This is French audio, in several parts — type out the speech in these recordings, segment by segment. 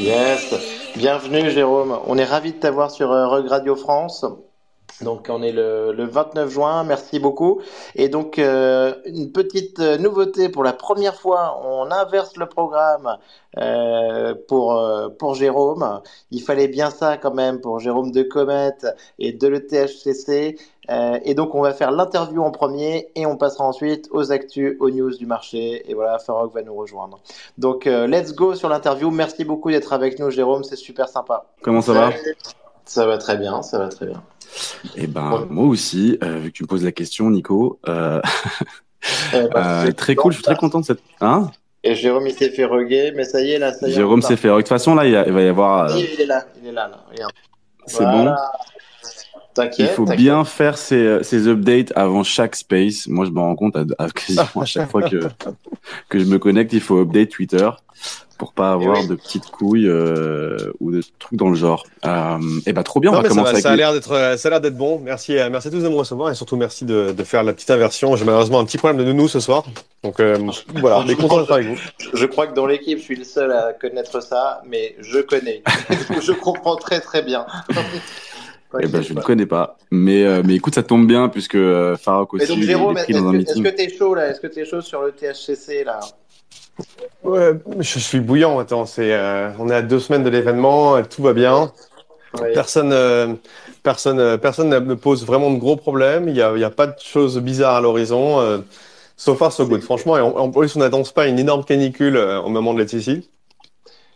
Yes, bienvenue Jérôme. On est ravi de t'avoir sur euh, Rug Radio France. Donc on est le, le 29 juin, merci beaucoup. Et donc euh, une petite euh, nouveauté pour la première fois, on inverse le programme euh, pour euh, pour Jérôme. Il fallait bien ça quand même pour Jérôme de Comet et de l'ETHCC. Euh, et donc on va faire l'interview en premier et on passera ensuite aux actus, aux news du marché. Et voilà, Farok va nous rejoindre. Donc euh, let's go sur l'interview. Merci beaucoup d'être avec nous Jérôme, c'est super sympa. Comment ça va? Ça va très bien, ça va très bien. Eh ben, moi aussi, euh, vu que tu me poses la question, Nico. Euh... Eh ben, euh, très cool, je suis très content de cette. Hein Et Jérôme, il s'est fait reguer, mais ça y est, là, ça y est. Jérôme s'est fait. De toute façon, là, il, va y avoir. Il est là, il est là, là. Regarde. C'est Voilà. bon. T'inquiète. Il faut bien faire ces, ces updates avant chaque space. Moi, je me rends compte à, à quasiment à chaque fois que, que je me connecte, il faut update Twitter pour pas avoir Eh oui. de petites couilles euh, ou de trucs dans le genre. Euh, et bah trop bien, Non, on va mais ça, va, a l'air d'être, euh, ça a l'air d'être bon. Merci, euh, merci à tous de me recevoir et surtout merci de, de faire la petite inversion. J'ai malheureusement un petit problème de nounou ce soir, donc euh, voilà, mais content d'être avec vous. Je crois que dans l'équipe, je suis le seul à connaître ça, mais je connais. je comprends très très bien. Eh ben, je ne connais pas. Mais, euh, mais écoute, ça tombe bien puisque euh, Farok Mais aussi donc il est Jérôme, est-ce dans un que est-ce meeting. que t'es chaud là? Est-ce que t'es chaud sur le THCC là? Ouais, je suis bouillant. Attends, c'est, euh, on est à deux semaines de l'événement, tout va bien. Ouais. Personne, euh, personne, euh, personne ne me pose vraiment de gros problèmes. Il y a, il y a pas de choses bizarres à l'horizon. Euh, so far, so good. Franchement, et en, en plus, on n'annonce pas une énorme canicule euh, au moment de l'être ici.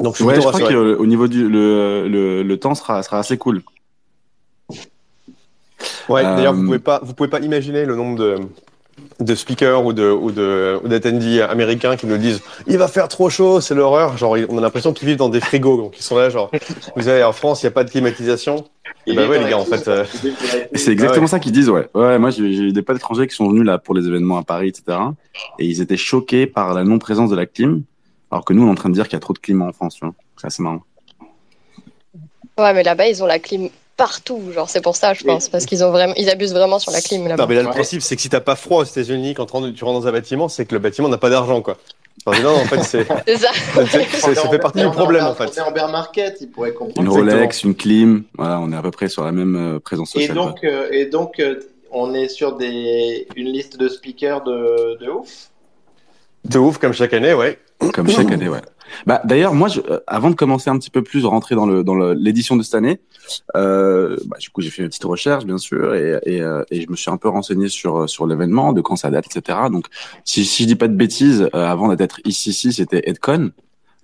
Donc, je suis Ouais, je crois qu'au niveau du le, le, le temps sera, sera assez cool. Ouais, Euh, d'ailleurs, vous pouvez pas, vous pouvez pas imaginer le nombre de, de speakers ou de, ou de, ou d'attendees américains qui nous disent, il va faire trop chaud, c'est l'horreur. Genre, on a l'impression qu'ils vivent dans des frigos, donc ils sont là, genre, vous savez, en France, il n'y a pas de climatisation. Et ben ouais, les gars, en fait, euh, C'est exactement Ah ouais. ça qu'ils disent, ouais. Ouais, moi, j'ai eu des potes étrangers qui sont venus là pour les événements à Paris, etc. Et ils étaient choqués par la non-présence de la clim. Alors que nous, on est en train de dire qu'il y a trop de clim en France, tu vois. C'est assez marrant. Ouais, mais là-bas, ils ont la clim partout. Genre, c'est pour ça, je Oui. pense. Parce qu'ils ont vraiment, ils abusent vraiment sur la clim là-bas. non, mais là, le principe, c'est que si t'as pas froid aux États-Unis quand tu rentres dans un bâtiment, c'est que le bâtiment n'a pas d'argent, quoi. Enfin, non, en fait, c'est, C'est ça. c'est- c'est- ça fait partie du problème, en fait. On est en bear market, il pourrait comprendre. Une Exactement. Rolex, une clim. Voilà, on est à peu près sur la même euh, présence Et sociale. quoi. donc, euh, et donc, euh, on est sur des une liste de speakers de, de ouf? De ouf, comme chaque année, ouais. Comme chaque année, ouais. Bah, d'ailleurs, moi, je, euh, avant de commencer un petit peu plus, rentrer dans le dans le- l'édition de cette année, euh, bah, du coup, j'ai fait une petite recherche, bien sûr, et, et, euh, et je me suis un peu renseigné sur sur l'événement, de quand ça date, etc. Donc, si si je dis pas de bêtises, euh, avant d'être ici, ici, c'était EdCon.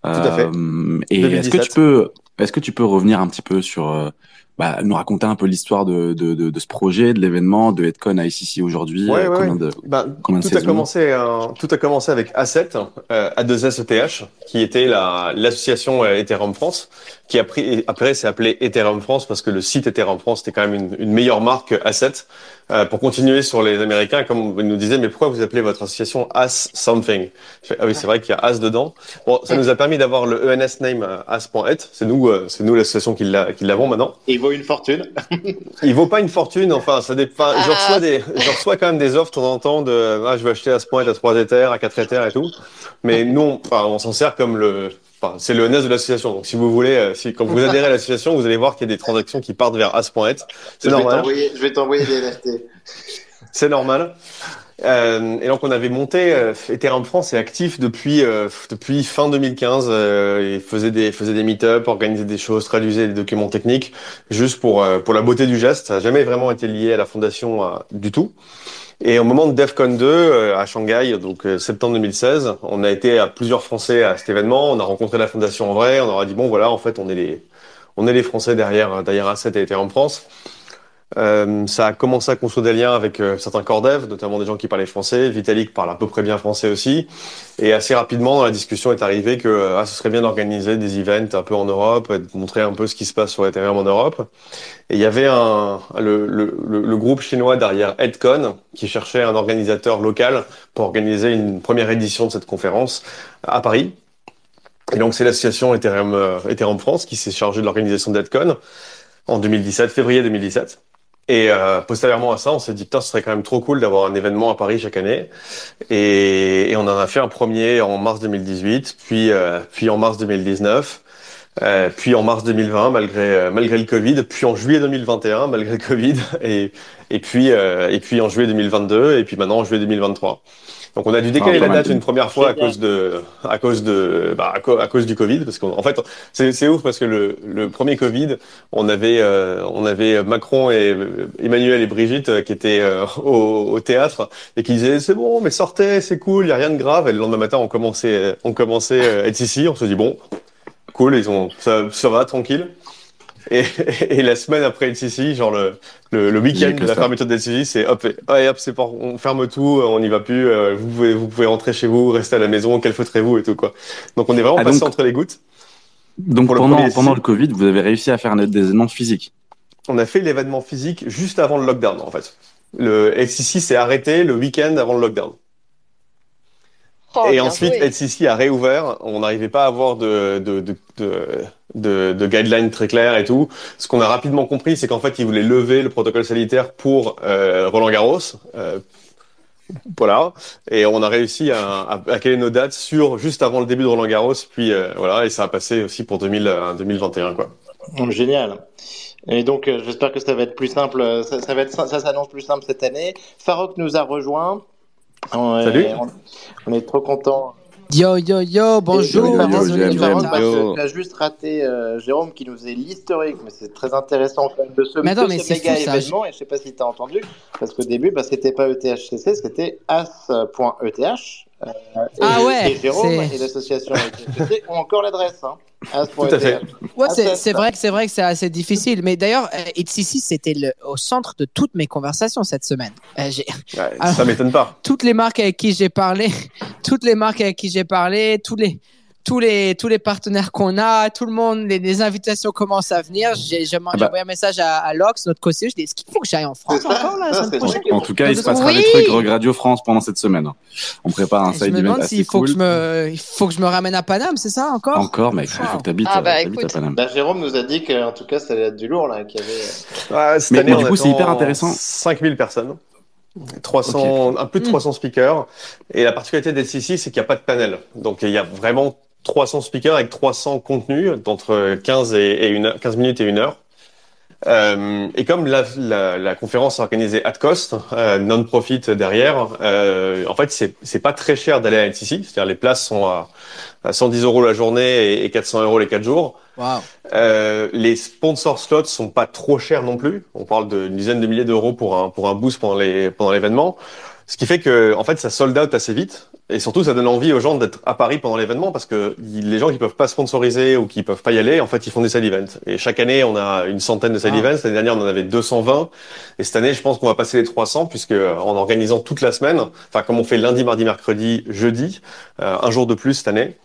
à fait. Euh, et est-ce que 2017. tu peux est-ce que tu peux revenir un petit peu sur euh, bah, nous raconter un peu l'histoire de, de, de, de ce projet, de l'événement, de EdCon à ICC aujourd'hui Ouais, euh, ouais, combien de Bah, Combien de tout a commencé, euh, tout a commencé avec A7, euh, A2SETH, qui était la, l'association euh, Ethereum France, qui a pris, après s'est appelé Ethereum France parce que le site Ethereum France était quand même une, une meilleure marque que A7. Euh, pour continuer sur les Américains, comme vous nous disiez, mais pourquoi vous appelez votre association As Something? Fais, Ah oui, c'est vrai qu'il y a As dedans. Bon, ça nous a permis d'avoir le ENS name euh, As.et. C'est nous, euh, c'est nous l'association qui l'a- qui l'avons maintenant. Vaut une fortune. Il vaut pas une fortune, enfin, ça dépend. Je reçois des, je reçois quand même des offres de temps en temps de, ah, je vais acheter à ce point à 3 Ethers, à 4 Ethers et tout. Mais nous, on, enfin, on s'en sert comme le, enfin, c'est le NES de l'association. Donc, si vous voulez, euh, si, quand vous adhérez à l'association, vous allez voir qu'il y a des transactions qui partent vers as.et. C'est Je vais normal. Je vais t'envoyer des NFT. C'est normal. Euh, et donc on avait monté euh, Ethereum France est actif depuis euh, depuis fin 2015. Euh, il faisait des faisait des meet-up, organisait des choses, traduisait des documents techniques, juste pour euh, pour la beauté du geste. Ça n'a jamais vraiment été lié à la fondation euh, du tout. Et au moment de DEFCON 2 euh, à Shanghai, donc euh, septembre 2016, on a été à plusieurs Français à cet événement. On a rencontré la fondation en vrai. On leur a dit bon voilà, en fait on est les on est les Français derrière derrière A7 et Ethereum France. Euh, ça a commencé à construire des liens avec euh, certains corps notamment des gens qui parlaient français. Vitalik parle à peu près bien français aussi. Et assez rapidement, dans la discussion est arrivé que euh, ah, ce serait bien d'organiser des events un peu en Europe, et de montrer un peu ce qui se passe sur Ethereum en Europe. Et il y avait un, le, le, le, groupe chinois derrière EdCon qui cherchait un organisateur local pour organiser une première édition de cette conférence à Paris. Et donc c'est l'association Ethereum, Ethereum France qui s'est chargée de l'organisation d'EdCon en 2017, février 2017. Et euh, postérieurement à ça, on s'est dit putain, ce serait quand même trop cool d'avoir un événement à Paris chaque année. Et, on en a fait un premier en mars 2018, puis euh, puis en mars 2019, euh, puis en mars 2020 malgré malgré le Covid, puis en juillet 2021 malgré le Covid, et et puis et puis en juillet 2022, et puis maintenant en juillet 2023. Donc on a dû décaler ah, la date une première fois à cause de à cause de bah, à, cause du Covid parce qu'en fait c'est ouf parce que le, le premier Covid on avait euh, on avait Macron et Emmanuel et Brigitte euh, qui étaient euh, au, au, théâtre et qui disaient c'est bon mais sortez c'est cool il y a rien de grave. Et le lendemain matin on commençait on commençait à être ici. On se dit bon cool ils ont ça ça va tranquille et, et, la semaine après LCC, genre le, le, le week-end de la fermeture de LCC, c'est hop, et, hop, c'est pas, on ferme tout, on n'y va plus, euh, vous pouvez, vous pouvez rentrer chez vous, rester à la maison, calfeutrez-vous et tout quoi. Donc on est vraiment ah, passé entre les gouttes. Donc pendant, le pendant le Covid, vous avez réussi à faire des événements physiques On a fait l'événement physique juste avant le lockdown en fait. Le LCC s'est arrêté le week-end avant le lockdown. Oh, et ensuite, LCC a réouvert. On n'arrivait pas à avoir de, de, de, de, de guidelines très claires et tout. Ce qu'on a rapidement compris, c'est qu'en fait, ils voulaient lever le protocole sanitaire pour euh, Roland Garros. Euh, voilà. Et on a réussi à, à, à, caler nos dates sur juste avant le début de Roland Garros. Puis euh, voilà, et ça a passé aussi pour 2000, 2021, quoi. Génial. Et donc, euh, j'espère que ça va être plus simple. Ça, ça va être, ça s'annonce plus simple cette année. Farok nous a rejoint. Salut. On, est trop content. Yo yo yo, bonjour. Tu as juste raté euh, Jérôme qui nous faisait l'historique, mais c'est très intéressant quand même de ce, mais mais méga événement. Et je sais pas si tu as entendu, parce qu'au début, bah, c'était pas ETHCC, c'était as.eth. Euh, ah et, ouais, et Jérôme et l'association ont encore l'adresse. Hein. Tout à fait. Ouais, c'est vrai que c'est vrai que c'est assez difficile. Mais d'ailleurs, euh, c'était au centre de toutes mes conversations cette semaine. Euh, ouais, ça m'étonne pas. Toutes les marques avec qui j'ai parlé, toutes les marques avec qui j'ai parlé, tous les tous les tous les partenaires qu'on a, tout le monde, les, invitations commencent à venir. J'ai ah bah. envoyé un message à, à Lox, notre conseiller. Je dis est-ce qu'il faut que j'aille en France encore En tout cas, il se passera des trucs Rug Radio France pendant cette semaine. On prépare un side event. Je me demande s'il faut que je me il faut que je me ramène à Paname, c'est ça encore Encore, mec. Il faut que tu habites, ah bah, à Paname. Bah, Jérôme nous a dit qu'en tout cas, ça allait être du lourd là, qu'il y avait. Ouais, cette mais, année, mais du coup, c'est hyper intéressant. 5000 personnes. 300, un peu de 300 speakers. Et la particularité d'SCC, c'est qu'il n'y a pas de panel. Donc, il y a vraiment 300 speakers avec 300 contenus d'entre 15 et, une, 15 minutes et une heure. Euh, et comme la, la, la, conférence est organisée at cost, euh, non-profit derrière, euh, en fait, c'est, pas très cher d'aller à NCC. C'est-à-dire les places sont à, à 110 euros la journée et, 400 euros les 4 jours. Wow. Euh, les sponsor slots sont pas trop chers non plus. On parle d'une dizaine de milliers d'euros pour un, pour un boost pendant, les, pendant l'événement. Ce qui fait que, en fait, ça sold out assez vite. Et surtout, ça donne envie aux gens d'être à Paris pendant l'événement parce que les gens qui peuvent pas sponsoriser ou qui peuvent pas y aller, en fait, ils font des side events. Et chaque année, on a une centaine de side ah. events. L'année dernière, on en avait 220. Et cette année, je pense qu'on va passer les 300 puisque en organisant toute la semaine, enfin, comme on fait lundi, mardi, mercredi, jeudi, euh, un jour de plus cette année,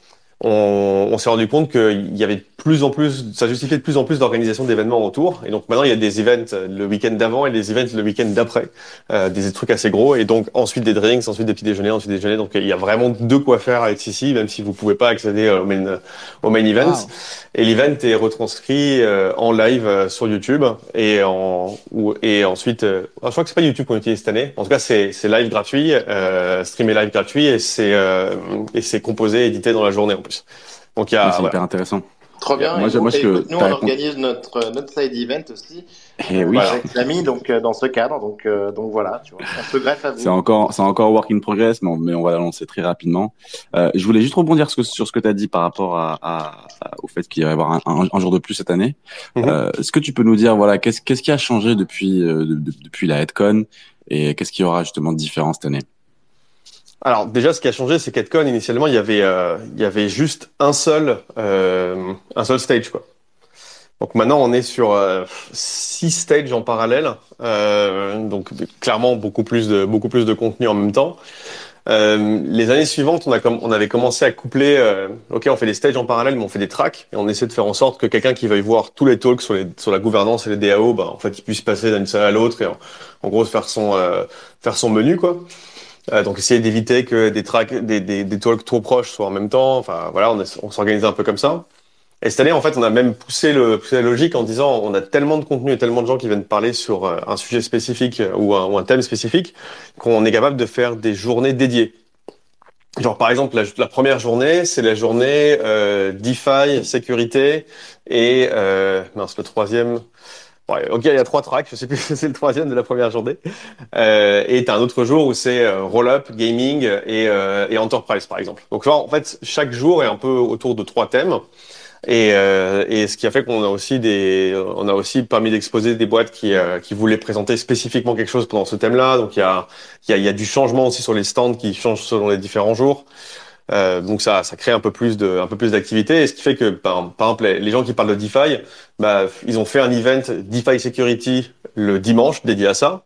on, on s'est rendu compte qu'il y avait de plus en plus, ça justifiait de plus en plus d'organisation d'événements autour. Et donc maintenant, il y a des events le week-end d'avant et des events le week-end d'après, euh, des trucs assez gros. Et donc ensuite des drinks, ensuite des petits déjeuners, ensuite des déjeuners. Donc il y a vraiment de quoi faire avec ici, même si vous pouvez pas accéder au main, au main event. Et l'event est retranscrit euh, en live euh, sur YouTube et en ou, et ensuite, euh, je crois que c'est pas YouTube qu'on utilise cette année. En tout cas, c'est c'est live gratuit, euh, streamé live gratuit et c'est et c'est composé, édité dans la journée en plus. Donc il y a. C'est hyper intéressant. Trop bien. Moi, moi, nous, on organise notre, notre side event aussi. Et eh oui. Avec l'ami, donc, dans ce cadre. Donc, donc voilà, tu vois. Un peu greffe à vous. C'est encore, c'est encore work in progress, mais on, mais on va l'annoncer très rapidement. Euh, je voulais juste rebondir sur, sur ce que tu as dit par rapport à, à, au fait qu'il va y avoir un, un, jour de plus cette année. Mm -hmm. euh, Est-ce que tu peux nous dire, voilà, qu'est-ce qu'est-ce qui a changé depuis, euh, de, depuis la HeadCon et qu'est-ce qui aura justement de différent cette année? Alors déjà, ce qui a changé, c'est qu'EdCon initialement, il y avait euh, il y avait juste un seul euh, un seul stage quoi. Donc maintenant, on est sur euh, six stages en parallèle, euh, donc clairement beaucoup plus de beaucoup plus de contenu en même temps. Euh, les années suivantes, on, a com on avait commencé à coupler. Euh, ok, on fait des stages en parallèle, mais on fait des tracks et on essaie de faire en sorte que quelqu'un qui veuille voir tous les talks sur, les, sur la gouvernance et les DAO, bah, en fait, il puisse passer d'une salle à l'autre et en, en, gros faire son faire son menu quoi. Euh, donc essayer d'éviter que des tracks, des, des, des talks trop proches soient en même temps. Enfin voilà, on, on s'organise un peu comme ça. Et cette année, en fait, on a même poussé, le, poussé la logique en disant on a tellement de contenu et tellement de gens qui viennent parler sur euh, un sujet spécifique ou un, ou un thème spécifique qu'on est capable de faire des journées dédiées. Genre par exemple la, la première journée, c'est la journée euh, DeFi, sécurité et euh, mince le troisième. Ouais, ok, il y a trois tracks, je sais plus si c'est le troisième de la première journée. Euh, et t'as un autre jour où c'est euh, roll-up, gaming et, euh, et enterprise par exemple. Donc en fait, chaque jour est un peu autour de trois thèmes. Et, euh, et, ce qui a fait qu'on a aussi des, on a aussi permis d'exposer des boîtes qui, euh, qui voulaient présenter spécifiquement quelque chose pendant ce thème-là. Donc il y a, y y a du changement aussi sur les stands qui changent selon les différents jours. Euh, donc ça, ça crée un peu plus de, un peu plus d'activité. Et ce qui fait que, par, exemple, les, gens qui parlent de DeFi, bah, ils ont fait un event DeFi Security le dimanche dédié à ça.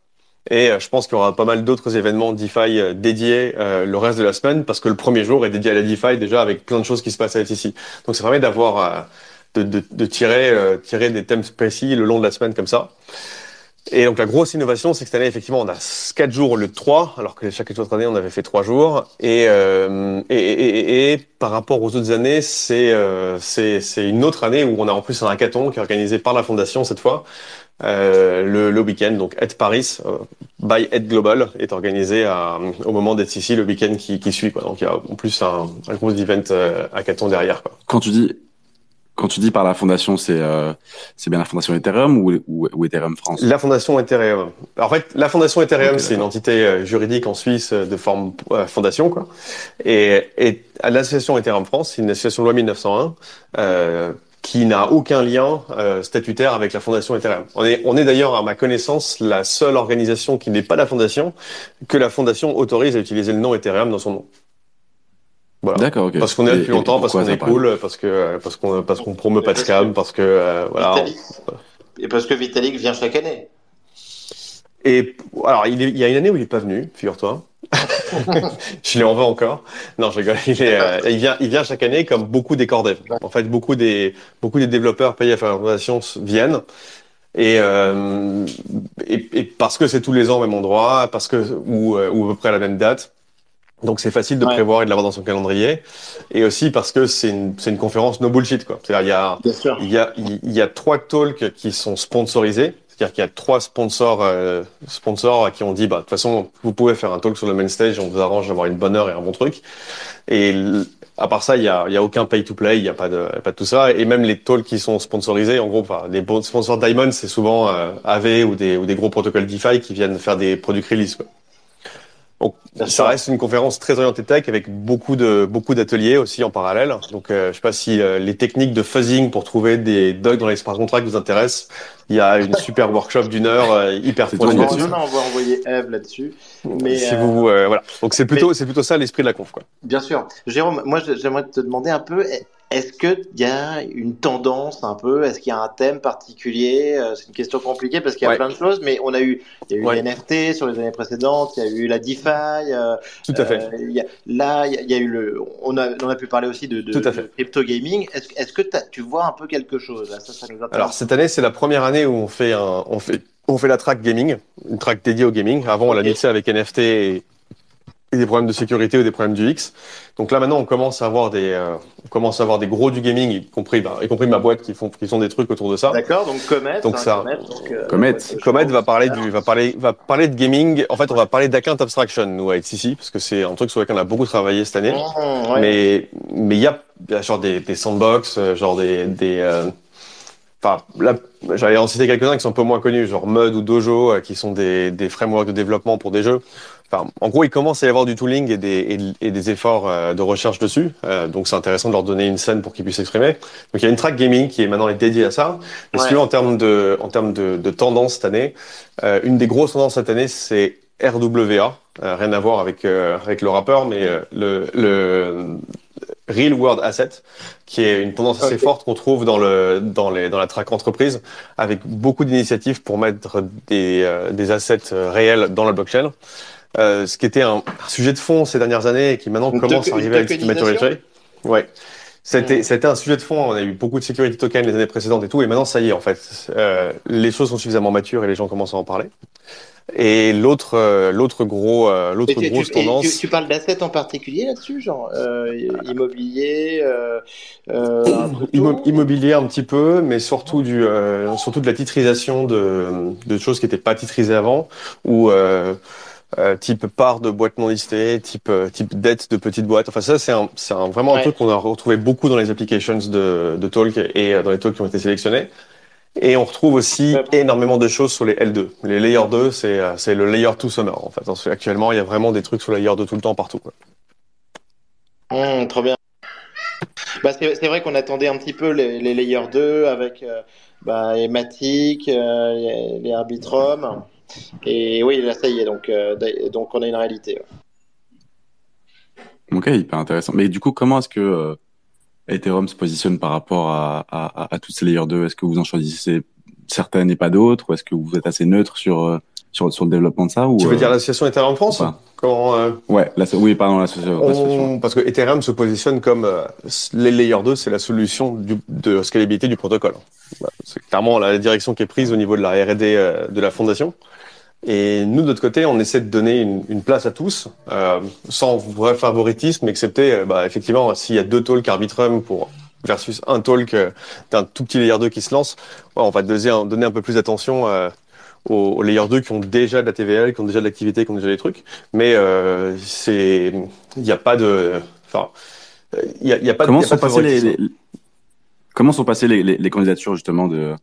Et euh, je pense qu'il y aura pas mal d'autres événements DeFi euh, dédiés euh, le reste de la semaine parce que le premier jour est dédié à la DeFi déjà avec plein de choses qui se passent à FTC. Donc ça permet d'avoir de, de, de, tirer tirer des thèmes précis le long de la semaine comme ça. Et donc la grosse innovation, c'est que cette année, effectivement, on a quatre jours au lieu de trois, alors que chaque autre année, on avait fait trois jours. Et, euh, et, et, et, par rapport aux autres années, c'est euh, une autre année où on a en plus un hackathon qui est organisé par la fondation cette fois, euh, le, le week-end. Donc Ed Paris euh, by Ed Global est organisé à, au moment d'être ici le week-end qui, qui suit. Quoi. Donc il y a en plus un, un gros event euh, hackathon derrière. Quoi. Quand tu dis quand tu dis par la fondation, c'est euh, c'est bien la fondation Ethereum ou, ou, ou, Ethereum France? La fondation Ethereum. Alors, en fait, la fondation Ethereum, okay, c'est une entité euh, juridique en Suisse de forme euh, fondation, quoi. Et, et l'association Ethereum France, c'est une association loi 1901 euh, qui n'a aucun lien euh, statutaire avec la fondation Ethereum. On est, on est d'ailleurs, à ma connaissance, la seule organisation qui n'est pas la fondation que la fondation autorise à utiliser le nom Ethereum dans son nom. Voilà. D'accord, ok. Parce qu'on est là depuis longtemps, parce qu'on est cool, parce que parce qu'on parce qu'on promeut pas de scam, parce que euh, voilà. Vitalik. Et parce que Vitalik vient chaque année. Et alors il, est, il y a une année où il est pas venu, figure-toi. je lui en veux encore. Non, je rigole. Il, est, euh, il vient, il vient chaque année comme beaucoup des core devs. En fait, beaucoup des beaucoup des développeurs payés à faire la fondation viennent. Et, euh, et, et, parce que c'est tous les ans au même endroit, parce que ou, ou à peu près à la même date. Donc c'est facile de ouais. prévoir et de l'avoir dans son calendrier. Et aussi parce que c'est une, une conférence no bullshit. Quoi. C'est-à-dire, il y a, il y a, il y a trois talks qui sont sponsorisés. C'est-à-dire qu'il y a trois sponsors, euh, sponsors qui ont dit, bah, de toute façon, vous pouvez faire un talk sur le main stage, on vous arrange d'avoir une bonne heure et un bon truc. Et à part ça, il y a, il y a aucun pay to play, il y a pas de, pas de tout ça. Et même les talks qui sont sponsorisés, en gros, enfin, les sponsors Diamond, c'est souvent euh, AV ou des, ou des gros protocoles DeFi qui viennent faire des product release. Quoi. Donc, ça reste une conférence très orientée tech avec beaucoup de beaucoup d'ateliers aussi en parallèle. Donc, euh, je sais pas si euh, les techniques de fuzzing pour trouver des bugs dans les smart contracts vous intéressent. Il y a une super workshop d'une heure euh, hyper fournie. On va envoyer Eve là-dessus. Mais si vous euh, voilà. Donc c'est plutôt mais... c'est plutôt ça l'esprit de la conf quoi. Bien sûr. Jérôme, moi j'aimerais te demander un peu est-ce qu'il y a une tendance un peu? Est-ce qu'il y a un thème particulier? C'est une question compliquée parce qu'il y a ouais. plein de choses, mais on a eu, il y a eu ouais. les NFT sur les années précédentes, il y a eu la DeFi. Euh, Tout à fait. Euh, il y a, là, il y a eu le, on a, on a pu parler aussi de, de, de crypto gaming. Est-ce est que tu vois un peu quelque chose là, ça, ça nous Alors cette année, c'est la première année où on fait un, on fait, on fait la track gaming, une track dédiée au gaming. Avant, on l'a mixé avec NFT et et des problèmes de sécurité ou des problèmes du X. Donc là maintenant on commence à avoir des euh, on commence à avoir des gros du gaming, y compris bah, y compris ma boîte qui font qui font des trucs autour de ça. D'accord, donc Comet. Donc ça. Comet, donc, euh, Comet, Comet va parler du va parler va parler de gaming. En fait on va parler d'account abstraction nous à HCC parce que c'est un truc sur lequel on a beaucoup travaillé cette année. Mmh, ouais. Mais mais il y a, y a genre des, des sandbox, euh, genre des des euh, Enfin, là, j'allais en citer quelques-uns qui sont un peu moins connus, genre Mud ou Dojo, qui sont des, des frameworks de développement pour des jeux. Enfin, en gros, il commence à y avoir du tooling et des, et, et des efforts euh, de recherche dessus. Euh, donc, c'est intéressant de leur donner une scène pour qu'ils puissent s'exprimer. Donc, il y a une track gaming qui est maintenant dédiée à ça. Mais ouais. si tu veux, en termes de, en termes de, de tendance cette année, euh, une des grosses tendances cette année, c'est RWA. rien à voir avec, avec le rappeur, mais le, le Real World Asset, qui est une tendance assez okay. forte qu'on trouve dans le dans les dans la track entreprise, avec beaucoup d'initiatives pour mettre des euh, des assets réels dans la blockchain. Euh, ce qui était un, sujet de fond ces dernières années et qui maintenant une commence à arriver à une maturité. Ouais. C'était, mmh. c'était un sujet de fond. On a eu beaucoup de security tokens les années précédentes et tout. Et maintenant, ça y est, en fait. Euh, les choses sont suffisamment matures et les gens commencent à en parler. Et l'autre, euh, l'autre gros, euh, l'autre grosse tendance. Tu, tu, parles d'assets en particulier là-dessus, genre euh, immobilier, immobilier un petit peu, mais surtout du, surtout de la titrisation de, de choses qui n'étaient pas titrisées avant, ou type part de boîte non listée, type type dette de petites boîtes. Enfin ça c'est un, c'est un, vraiment un truc qu'on a retrouvé beaucoup dans les applications de, de Talk et dans les talks qui ont été sélectionnés. Et on retrouve aussi énormément de choses sur les L2. Les Layer 2, c'est, euh, c'est le Layer 2 Summer, en fait. Actuellement, il y a vraiment des trucs sur le Layer 2 tout le temps, partout. Quoi. Mmh, trop bien. Bah, c'est, c'est vrai qu'on attendait un petit peu les, les Layer 2 avec euh, bah, les Matic, euh, les, les Arbitrum. Et oui, là, ça y est. Donc, euh, donc on a une réalité. Ok, hyper intéressant. Mais du coup, comment est-ce que Ethereum se positionne par rapport à, à, à toutes ces layers 2 Est-ce que vous en choisissez certaines et pas d'autres? Ou est-ce que vous êtes assez neutre sur, euh, sur, sur le développement de ça? Ou, Tu veux dire euh, l'association Ethereum France? Comment, euh... Ouais, la, oui, pardon, l'association. Parce que Ethereum se positionne comme euh, les layers 2, c'est la solution du, de scalabilité du protocole. C'est clairement la direction qui est prise au niveau de la R&D de la fondation. Et nous, de notre côté, on essaie de donner une, une place à tous, euh, sans vrai favoritisme, excepté, euh, bah, effectivement, s'il y a deux talks Arbitrum pour versus un talk euh, d'un tout petit layer 2 qui se lance, on va donner, donner un peu plus d'attention euh, aux, aux layer 2 qui ont déjà de la TVL, qui ont déjà de l'activité, qui ont déjà des trucs. Mais euh, c'est, il n'y a pas de, enfin, il y a, a, pas. Comment de, sont passées les, les, comment sont passées les, les, les candidatures justement de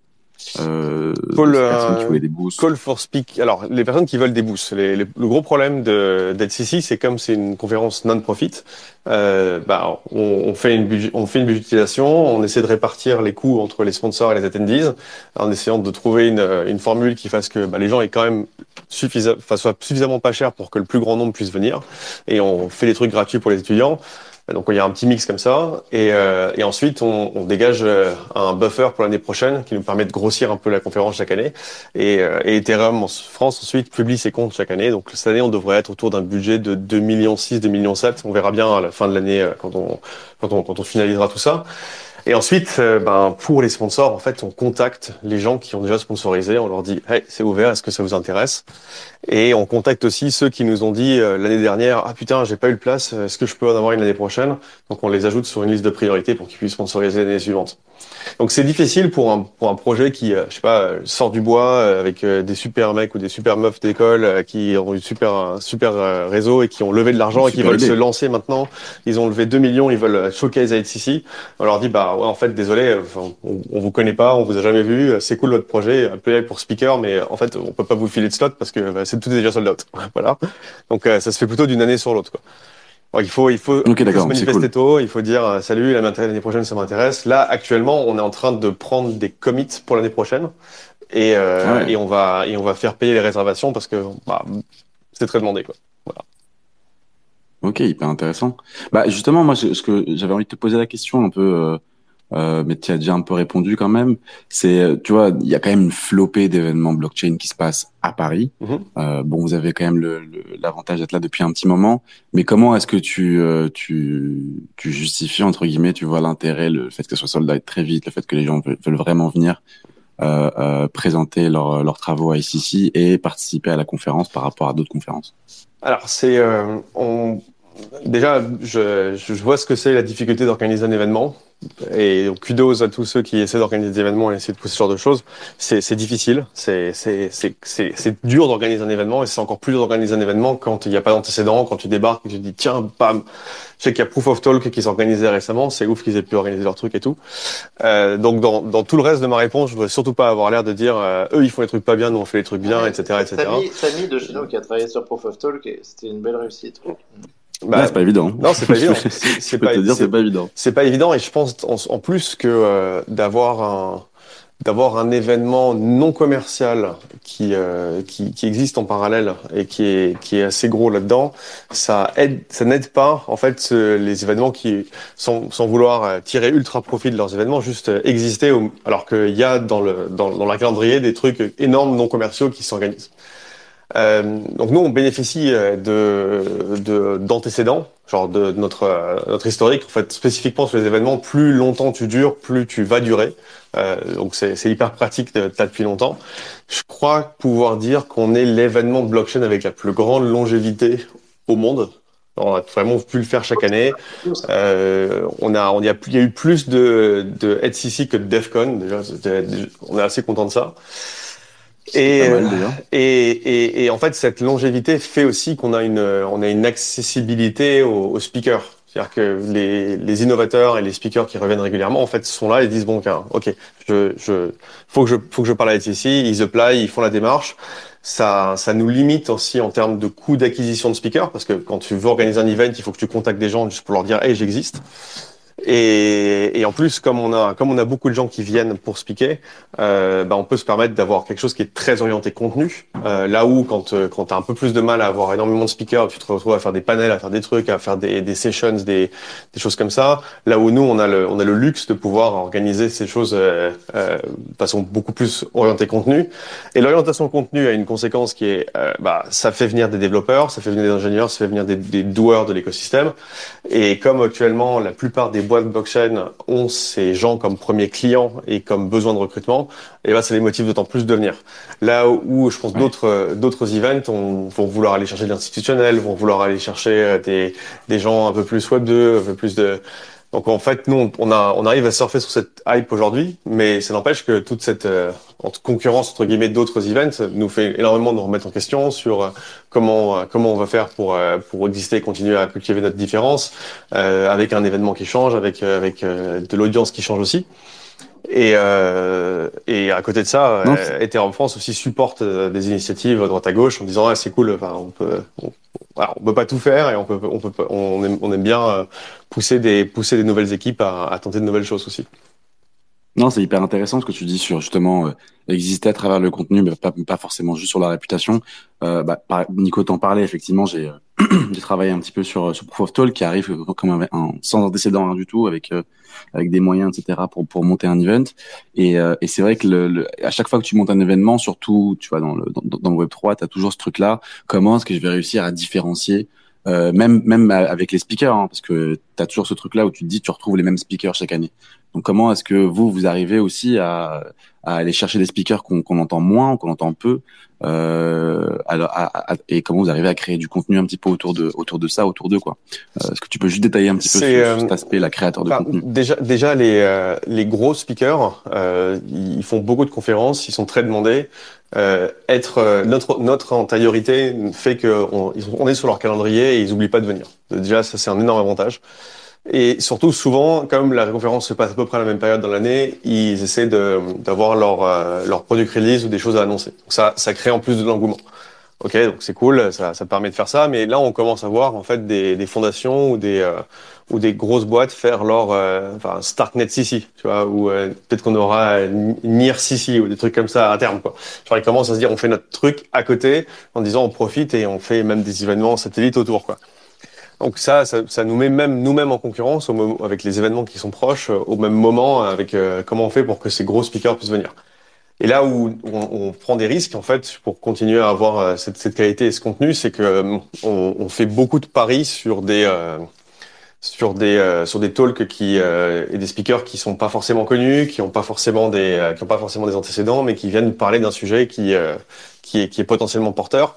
euh, call, euh, des call for speak. Alors, les personnes qui veulent des boosts. Les, le gros problème de d'HCC, c'est comme c'est une conférence non-profit, euh, bah, on, on, fait une on fait une budgétisation, on essaie de répartir les coûts entre les sponsors et les attendees, en essayant de trouver une, une formule qui fasse que bah, les gens aient quand même suffisamment, soit suffisamment pas cher pour que le plus grand nombre puisse venir. Et on fait des trucs gratuits pour les étudiants. Donc il y a un petit mix comme ça, et, euh, et ensuite on, on, dégage euh, un buffer pour l'année prochaine qui nous permet de grossir un peu la conférence chaque année. Et, euh, et Ethereum en France ensuite publie ses comptes chaque année. Donc cette année on devrait être autour d'un budget de 2 millions 6, 2 millions 7. On verra bien à la fin de l'année euh, quand on, quand on quand on finalisera tout ça. Et ensuite, euh, ben, pour les sponsors, en fait, on contacte les gens qui ont déjà sponsorisé. On leur dit, hey, c'est ouvert, est-ce que ça vous intéresse? Et on contacte aussi ceux qui nous ont dit euh, l'année dernière, ah putain, j'ai pas eu de place, est-ce que je peux en avoir une l'année prochaine Donc on les ajoute sur une liste de priorités pour qu'ils puissent sponsoriser l'année suivante. Donc c'est difficile pour un pour un projet qui, euh, je sais pas, sort du bois avec des super mecs ou des super meufs d'école qui ont eu super un super réseau et qui ont levé de l'argent et qui veulent se lancer maintenant. Ils ont levé 2 millions, ils veulent showcase à. On leur dit, bah ouais, en fait, désolé, on, on, vous connaît pas, on vous a jamais vu, c'est cool votre projet, appelez pour speaker, mais en fait, on peut pas vous filer de slot parce que bah, c'est tout déjà sold out. voilà. Donc, euh, ça se fait plutôt d'une année sur l'autre, quoi. il faut, il faut, okay, se manifester tôt, il faut dire euh, salut, l'année prochaine ça m'intéresse. Là, actuellement, on est en train de prendre des commits pour l'année prochaine et, euh, ouais. et on va et on va faire payer les réservations parce que bah, c'est très demandé, quoi. Voilà. Ok, hyper intéressant. Bah justement, moi, ce que j'avais envie de te poser la question un peu. Euh euh, mais tu as déjà un peu répondu quand même. C'est, euh, tu vois, il y a quand même une flopée d'événements blockchain qui se passent à Paris. -hmm. euh, bon, vous avez quand même l'avantage le, d'être là depuis un petit moment, mais comment est-ce que tu, euh, tu, tu justifies entre guillemets, tu vois l'intérêt, le fait que ce soit soldat très vite, le fait que les gens veulent, veulent vraiment venir euh, euh, présenter leurs leurs travaux à ICC et participer à la conférence par rapport à d'autres conférences? Alors c'est, on déjà, je, je vois ce que c'est la difficulté d'organiser un événement. Et donc, kudos à tous ceux qui essaient d'organiser des événements et essaient de pousser ce genre de choses. C'est difficile, c'est dur d'organiser un événement et c'est encore plus dur d'organiser un événement quand il n'y a pas d'antécédent, quand tu débarques et tu te dis tiens, bam, je sais qu'il y a Proof of Talk qui s'organisait récemment, c'est ouf qu'ils aient pu organiser leur truc et tout. Euh, donc dans, dans, tout le reste de ma réponse, je voudrais surtout pas avoir l'air de dire euh, eux ils font les trucs pas bien, nous on fait les trucs bien, etc. etc. Samy, Samy de chez nous qui a travaillé sur Proof of Talk, c'était une belle réussite. Bah, c'est pas évident. Non, c'est pas évident. C'est pas, te dire, c'est pas évident. C'est pas évident, et je pense en, en plus que euh, d'avoir un d'avoir un événement non commercial qui, euh, qui, qui existe en parallèle et qui est qui est assez gros là-dedans, ça aide, ça n'aide pas en fait ce, les événements qui sans, sans vouloir euh, tirer ultra profit de leurs événements, juste euh, exister au, alors qu'il y a dans le dans, dans la calendrier des trucs énormes non commerciaux qui s'organisent. Euh, donc nous, on bénéficie euh, de d'antécédents. genre de notre notre historique. En fait, spécifiquement sur les événements, plus longtemps tu dures, plus tu vas durer. donc c'est hyper pratique de là depuis longtemps. Je crois pouvoir dire qu'on est l'événement blockchain avec la plus grande longévité au monde. On a vraiment pu le faire chaque année. Euh, on a, on y a, il y a eu plus de, de HCC que de DEFCON. Déjà, on est assez content de ça. Et, et, et, et, en fait, cette longévité fait aussi qu'on a une, on a une accessibilité aux, aux speakers. C'est-à-dire que les, les, innovateurs et les speakers qui reviennent régulièrement, en fait, sont là et disent bon, ok, je, je, faut que je, faut que je parle à HCC. Ils apply, ils font la démarche ça, ça nous limite aussi en termes de coût d'acquisition de speakers, parce que quand tu veux organiser un event, il faut que tu contactes des gens juste pour leur dire, hey, j'existe. Et, et, en plus, comme on a comme on a beaucoup de gens qui viennent pour speaker, euh, bah on peut se permettre d'avoir quelque chose qui est très orienté contenu. Euh, là où quand euh, quand t'as un peu plus de mal à avoir énormément de speakers, tu te retrouves à faire des panels, à faire des trucs, à faire des, des sessions, des, des choses comme ça. Là où nous on a le on a le luxe de pouvoir organiser ces choses euh, euh de façon beaucoup plus orientée contenu. Et l'orientation contenu a une conséquence qui est euh, bah ça fait venir des développeurs, ça fait venir des ingénieurs, ça fait venir des, des doueurs de l'écosystème. Et comme actuellement la plupart des boîtes blockchain ont ces gens comme premiers clients et comme besoin de recrutement, et ben ça les motive d'autant plus de venir. Là où je pense d'autres d'autres events vont vouloir aller chercher de l'institutionnel, vont vouloir aller chercher euh, des des gens un peu plus web 2, un peu plus de donc en fait, nous, on, a, on arrive à surfer sur cette hype aujourd'hui, mais ça n'empêche que toute cette euh, concurrence entre guillemets d'autres events nous fait énormément nous remettre en question sur euh, comment euh, comment on va faire pour pour exister, et continuer à cultiver notre différence avec un événement qui change, avec avec de l'audience qui change aussi. Et, euh, et à côté de ça, Ethereum France aussi supporte des initiatives à droite à gauche en disant ah, c'est cool, enfin, on peut on, on peut pas tout faire et on peut on peut on aime, on aime bien pousser des pousser des nouvelles équipes à, à tenter de nouvelles choses aussi. Non, c'est hyper intéressant ce que tu dis sur justement euh, exister à travers le contenu, mais pas, pas forcément juste sur la réputation. Euh, bah, Nico t'en parlait, effectivement, j'ai euh, travaillé un petit peu sur, sur Proof of Talk qui arrive comme un, un sans antécédent du tout, avec euh, avec des moyens, etc. pour pour monter un event. Et, et c'est vrai que le, à chaque fois que tu montes un événement, surtout tu vois dans le dans, le Web 3, tu as toujours ce truc-là. Comment est-ce que je vais réussir à différencier euh, même même avec les speakers, hein, parce que tu as toujours ce truc-là où tu te dis tu retrouves les mêmes speakers chaque année. Donc comment est-ce que vous vous arrivez aussi à, à aller chercher des speakers qu'on entend moins, qu'on entend peu, euh, alors, et comment vous arrivez à créer du contenu un petit peu autour de autour de ça, autour d'eux quoi? Euh, est-ce que tu peux juste détailler un petit peu sur, euh, cet aspect, la créateur de bah, contenu? Déjà déjà les euh, les gros speakers, ils font beaucoup de conférences, ils sont très demandés. Euh, être notre notre antériorité fait que on, on, est sur leur calendrier et ils oublient pas de venir. Déjà, ça c'est un énorme avantage. Et surtout, souvent, comme la conférence se passe à peu près à la même période dans l'année, ils essaient d'avoir leur euh, leur product release ou des choses à annoncer. Donc ça ça crée en plus de l'engouement. Ok, donc c'est cool, ça, ça permet de faire ça. Mais là, on commence à voir en fait des, des fondations ou des euh, ou des grosses boîtes faire leur euh, enfin Starknet CC, tu vois, ou euh, peut-être qu'on aura NIR CC ou des trucs comme ça à terme quoi. Genre ils commencent à se dire on fait notre truc à côté en disant on profite et on fait même des événements satellites autour quoi. Donc ça, ça, ça nous met même nous-mêmes en concurrence au avec les événements qui sont proches au même moment avec comment on fait pour que ces gros speakers puissent venir. Et là où on, on, prend des risques, en fait, pour continuer à avoir euh, cette, cette qualité et ce contenu, c'est que euh, on, on, fait beaucoup de paris sur des euh, sur des sur des talks qui et des speakers qui sont pas forcément connus, qui ont pas forcément des qui ont pas forcément des antécédents, mais qui viennent parler d'un sujet qui qui est qui est potentiellement porteur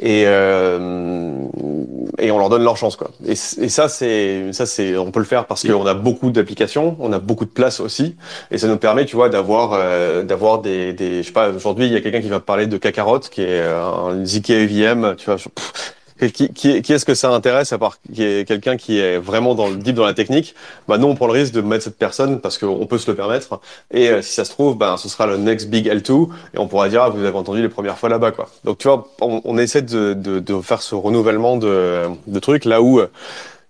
et euh, et on leur donne leur chance quoi. Et, ça c'est ça c'est on peut le faire parce qu'on a beaucoup d'applications, on a beaucoup de place aussi et ça nous permet tu vois d'avoir euh, d'avoir des des je sais pas aujourd'hui il y a quelqu'un qui va parler de Kakarot qui est un ZK EVM tu vois qui, qui, qui est-ce que ça intéresse à part quelqu'un qui est vraiment dans le deep dans la technique? Bah nous on prend le risque de mettre cette personne parce qu'on peut se le permettre. Et euh, si ça se trouve ben ce sera le next big L2 et on pourra dire ah, vous avez entendu les premières fois là-bas quoi. Donc tu vois on, on essaie de, de, de, faire ce renouvellement de, de trucs là où euh,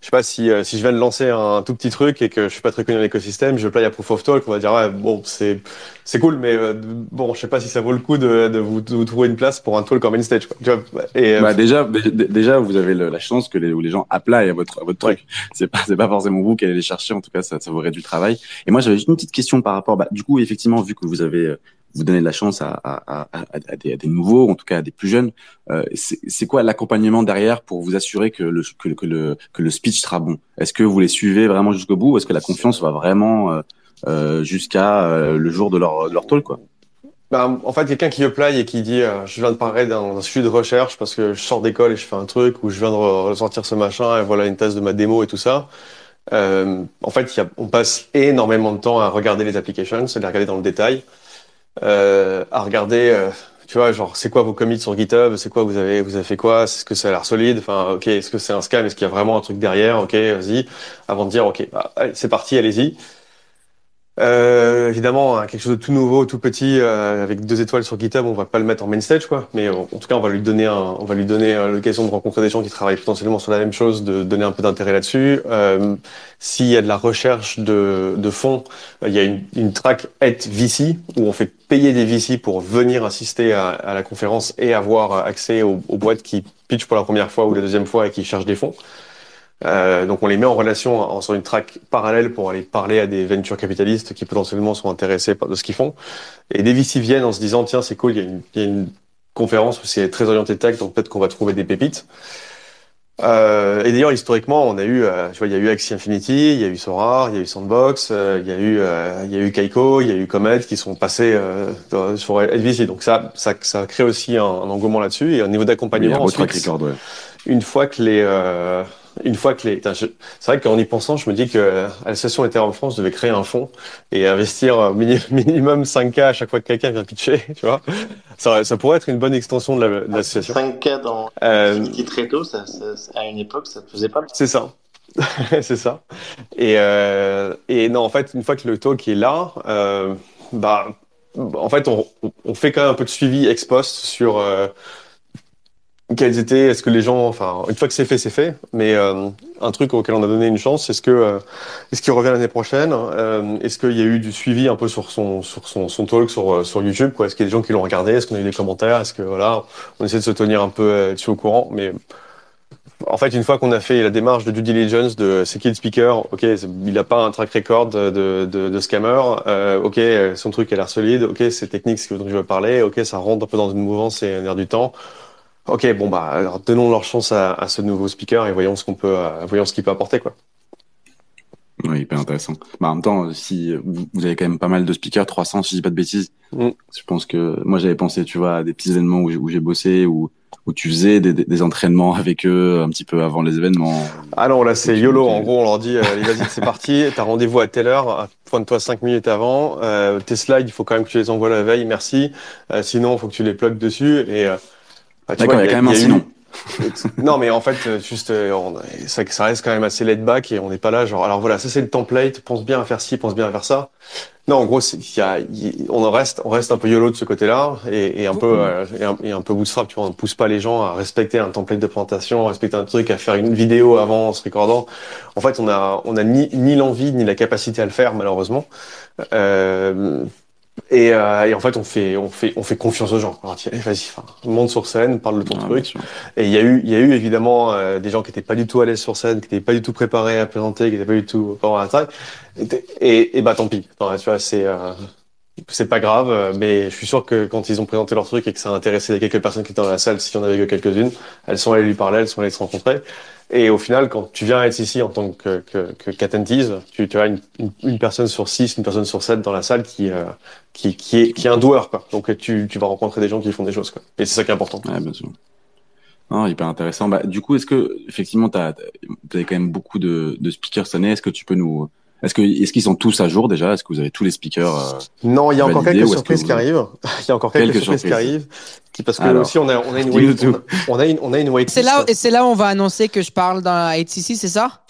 je sais pas si euh, si je viens de lancer un tout petit truc et que je suis pas très connu dans l'écosystème, je play à Proof of Talk, on va dire ouais, bon c'est c'est cool, mais euh, bon je sais pas si ça vaut le coup de, de, vous, de vous, trouver une place pour un talk en main stage. Quoi. Tu vois, et, euh, bah déjà déjà vous avez le, la chance que les, les gens apply à votre à votre truc. C'est pas c'est pas forcément vous qui allez les chercher, en tout cas ça, ça vous réduit du travail. Et moi j'avais juste une petite question par rapport, bah, du coup effectivement vu que vous avez vous donnez de la chance à, des, nouveaux, en tout cas à des plus jeunes. Euh, c'est quoi l'accompagnement derrière pour vous assurer que le, que, le, que le speech sera bon? Est-ce que vous les suivez vraiment jusqu'au bout ou est-ce que la confiance va vraiment euh, euh, jusqu'à euh, le jour de leur, de leur talk ben, en fait, quelqu'un qui apply et qui dit je viens de parler d'un sujet de recherche parce que je sors d'école et je fais un truc ou je viens de ressortir ce machin et voilà une thèse de ma démo et tout ça. En fait, on passe énormément de temps à regarder les applications, à les regarder dans le détail, à regarder, euh, tu vois, genre c'est quoi vos commits sur GitHub, c'est quoi vous avez vous avez fait quoi, est-ce que ça a l'air solide, enfin ok, est-ce que c'est un scam, est-ce qu'il y a vraiment un truc derrière, ok, vas-y, avant de dire ok, bah, c'est parti, allez-y. Euh, évidemment, hein, quelque chose de tout nouveau, tout petit, euh, avec deux étoiles sur GitHub, on va pas le mettre en main stage, quoi. Mais en tout cas, on va lui donner, un, on va lui donner euh, l'occasion de rencontrer des gens qui travaillent potentiellement sur la même chose, de donner un peu d'intérêt là-dessus. Euh, S'il y a de la recherche de, de fonds, il y a une, une track at VC où on fait payer des VC pour venir assister à, à la conférence et avoir accès aux, aux boîtes qui pitchent pour la première fois ou la deuxième fois et qui cherchent des fonds. Euh, donc on les met en relation en, sur une track parallèle pour aller parler à des venture capitalistes qui potentiellement sont intéressés par de ce qu'ils font. Et des VC viennent en se disant tiens c'est cool, il y, a une, il y a une conférence où c'est très orienté tech, donc peut-être qu'on va trouver des pépites. Euh, et d'ailleurs historiquement on a eu, euh, tu vois, il y a eu Axie Infinity, il y a eu Sora, il y a eu Sandbox, euh, il y a eu, il y a eu Kaiko, il y a eu Comet qui sont passés euh, sur LVC. Donc ça, ça, ça crée aussi un, un engouement là-dessus et au niveau d'accompagnement. Oui, ouais. Une fois que les une fois que les, c'est vrai qu'en y pensant, je me dis que l'association Ethereum France devait créer un fonds et investir minimum 5K à chaque fois que quelqu'un vient pitcher, tu vois. Ça, ça pourrait être une bonne extension de l'association. 5K dans euh, très tôt, ça, ça, à une époque, ça ne faisait pas. C'est ça. c'est ça. Et, euh, et non, en fait, une fois que le talk est là, euh, bah, en fait, on, on fait quand même un peu de suivi ex post sur euh, quels étaient, est-ce que les gens, enfin, une fois que c'est fait, c'est fait. Mais euh, un truc auquel on a donné une chance, est-ce que, euh, est-ce qu'il revient l'année prochaine euh, Est-ce qu'il y a eu du suivi un peu sur son, sur son, son talk sur, euh, sur YouTube quoi? Est-ce qu'il y a des gens qui l'ont regardé? Est-ce qu'on a eu des commentaires? Est-ce que voilà, on essaie de se tenir un peu euh, dessus au courant, mais en fait, une fois qu'on a fait la démarche de due diligence de c'est qui le speaker, ok, il n'a pas un track record de, de, de scammer, euh, ok, son truc a l'air solide, ok, c'est technique, ce dont je veux parler, ok, ça rentre un peu dans une mouvance et un air du temps. Ok, bon bah alors donnons leur chance à, à ce nouveau speaker et voyons ce qu'on peut, euh, voyons ce qu'il peut apporter quoi. Oui, hyper intéressant. Bah, en même temps, si vous avez quand même pas mal de speakers, 300 si je dis pas de bêtises. Mm. Je pense que moi j'avais pensé, tu vois, à des petits événements où j'ai bossé ou où tu faisais des, des, entraînements avec eux un petit peu avant les événements. Ah non, là c'est YOLO. En gros, on leur dit, euh, vas-y, c'est parti. T'as rendez-vous à telle heure. Pointe-toi cinq minutes avant. Euh, tes slides, il faut quand même que tu les envoies la veille. Merci. Euh, sinon, il faut que tu les plugues dessus et bah, D'accord, il y a quand même un sinon. non, mais en fait, euh, juste, euh, on, ça, ça reste quand même assez laid back et on n'est pas là, genre, alors voilà, ça c'est le template, pense bien à faire ci, pense bien à faire ça. Non, en gros, il y a, on reste, on reste un peu yolo de ce côté-là et, et un peu, euh, et, un, et, un, peu bootstrap, tu vois, on ne pousse pas les gens à respecter un template de présentation, à respecter un truc, à faire une vidéo avant en se recordant. En fait, on a, on a ni, ni l'envie ni la capacité à le faire, malheureusement. Euh, et, euh, et, en fait, on fait, on fait, on fait confiance aux gens. Vas-y, monte sur scène, parle de ton ah, truc. Et il y a eu, il y a eu évidemment euh, des gens qui étaient pas du tout à l'aise sur scène, qui étaient pas du tout préparés à présenter, qui étaient pas du tout pendant la taille. Et, et, bah tant pis. tu vois, c'est, euh, c'est pas grave. Mais je suis sûr que quand ils ont présenté leur truc et que ça a intéressé les quelques personnes qui étaient dans la salle, s'il y en avait que quelques-unes, elles sont allées lui parler, elles sont allées se rencontrer. Et au final, quand tu viens être ici en tant que, que, que tu, tu as une, une, une, personne sur six, une personne sur sept dans la salle qui, euh, qui, qui, est, qui est un doueur. Quoi. Donc tu, tu vas rencontrer des gens qui font des choses. Quoi. Et c'est ça qui est important. Ouais, bien sûr. Ah, hyper intéressant. Bah, du coup, est-ce que effectivement, tu as, as, quand même beaucoup de, de speakers cette année Est-ce que tu peux nous est-ce que est-ce qu'ils sont tous à jour déjà? Est-ce que vous avez tous les speakers euh, Non, il y a encore quelques surprises qui arrivent. Il y a encore quelques, quelques surprises, surprises, qui arrivent parce que Alors, aussi on a on a une on, on, a une on a une C'est là et c'est là où on va annoncer que je parle dans HCC, c'est ça?